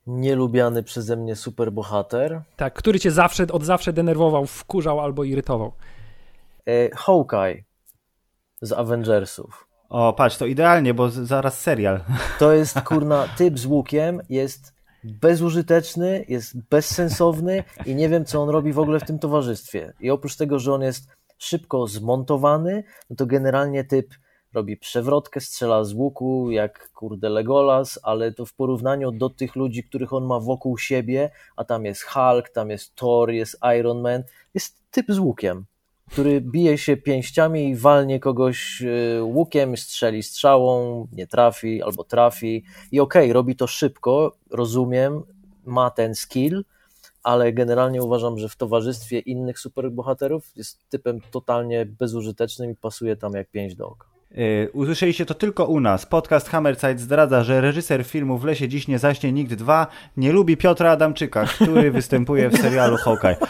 nielubiany przeze mnie superbohater. Tak, który cię zawsze, od zawsze denerwował, wkurzał albo irytował. E, Hawkeye z Avengersów. O, patrz, to idealnie, bo zaraz serial. To jest, kurna, typ z łukiem, jest bezużyteczny, jest bezsensowny i nie wiem, co on robi w ogóle w tym towarzystwie. I oprócz tego, że on jest szybko zmontowany, no to generalnie typ robi przewrotkę, strzela z łuku, jak kurde Legolas, ale to w porównaniu do tych ludzi, których on ma wokół siebie, a tam jest Hulk, tam jest Thor, jest Iron Man, jest typ z łukiem, który bije się pięściami i walnie kogoś e, łukiem, strzeli strzałą, nie trafi albo trafi i okej, okay, robi to szybko, rozumiem, ma ten skill, ale generalnie uważam, że w towarzystwie innych superbohaterów jest typem totalnie bezużytecznym i pasuje tam jak pięć do oka. Yy, usłyszeliście to tylko u nas. Podcast Hammerside zdradza, że reżyser filmu W lesie dziś nie zaśnie nikt dwa nie lubi Piotra Adamczyka, który występuje w serialu Hawkeye.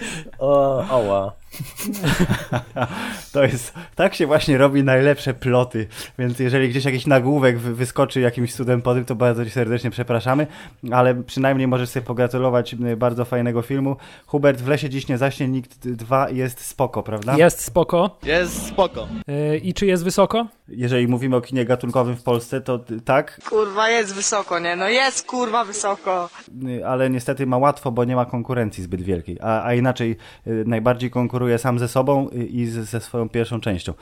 O, oła. To jest, tak się właśnie robi najlepsze ploty, więc jeżeli gdzieś jakiś nagłówek wyskoczy jakimś cudem po tym, to bardzo Ci serdecznie przepraszamy, ale przynajmniej możesz sobie pogratulować y, bardzo fajnego filmu. Hubert, w lesie dziś nie zaśnie nikt dwa jest spoko, prawda? Jest spoko. Jest spoko. Yy, I czy jest wysoko? Jeżeli mówimy o kinie gatunkowym w Polsce, to tak. Kurwa, jest wysoko, nie? No jest kurwa wysoko. Y, ale niestety ma łatwo, bo nie ma konkurencji zbyt wielkiej, a, a inaczej y, najbardziej konkuruje sam ze sobą i ze swoją pierwszą częścią.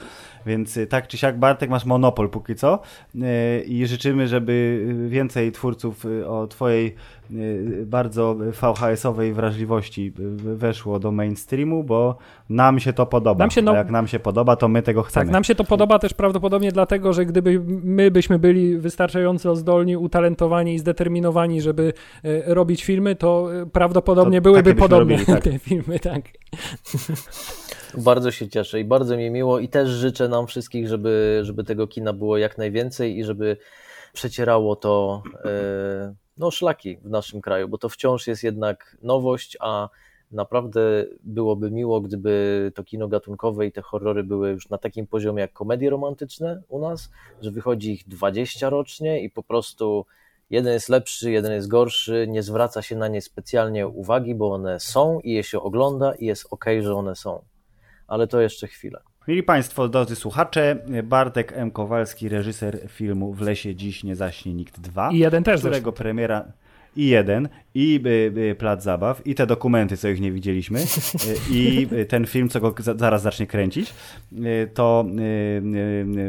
Więc y, tak czy siak, Bartek, masz monopol póki co y, i życzymy, żeby więcej twórców o Twojej bardzo VHS-owej wrażliwości weszło do mainstreamu, bo nam się to podoba. Nam się no... A jak nam się podoba, to my tego chcemy. Tak, nam się to podoba też prawdopodobnie dlatego, że gdyby my byśmy byli wystarczająco zdolni, utalentowani i zdeterminowani, żeby robić filmy, to prawdopodobnie to byłyby podobne robili, tak. te filmy, tak. Bardzo się cieszę i bardzo mi miło i też życzę nam wszystkich, żeby, żeby tego kina było jak najwięcej i żeby przecierało to e, no, szlaki w naszym kraju, bo to wciąż jest jednak nowość, a naprawdę byłoby miło, gdyby to kino gatunkowe i te horrory były już na takim poziomie jak komedie romantyczne u nas, że wychodzi ich 20 rocznie i po prostu jeden jest lepszy, jeden jest gorszy, nie zwraca się na nie specjalnie uwagi, bo one są i je się ogląda i jest ok, że one są ale to jeszcze chwilę. Mieli Państwo, drodzy słuchacze, Bartek M. Kowalski, reżyser filmu W lesie dziś nie zaśnie nikt 2. I jeden też którego zresztą. premiera i jeden, i plac zabaw, i te dokumenty, co ich nie widzieliśmy, i ten film, co go zaraz zacznie kręcić, to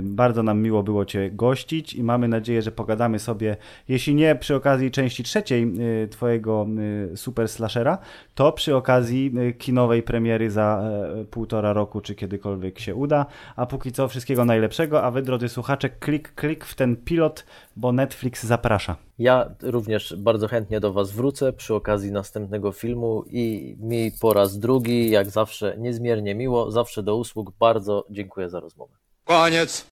bardzo nam miło było Cię gościć i mamy nadzieję, że pogadamy sobie, jeśli nie przy okazji części trzeciej Twojego super slashera, to przy okazji kinowej premiery za e, półtora roku, czy kiedykolwiek się uda. A póki co wszystkiego najlepszego, a Wy, drodzy słuchacze, klik, klik w ten pilot, bo Netflix zaprasza. Ja również bardzo chętnie do Was wrócę przy okazji następnego filmu i mi po raz drugi, jak zawsze, niezmiernie miło, zawsze do usług. Bardzo dziękuję za rozmowę. Koniec.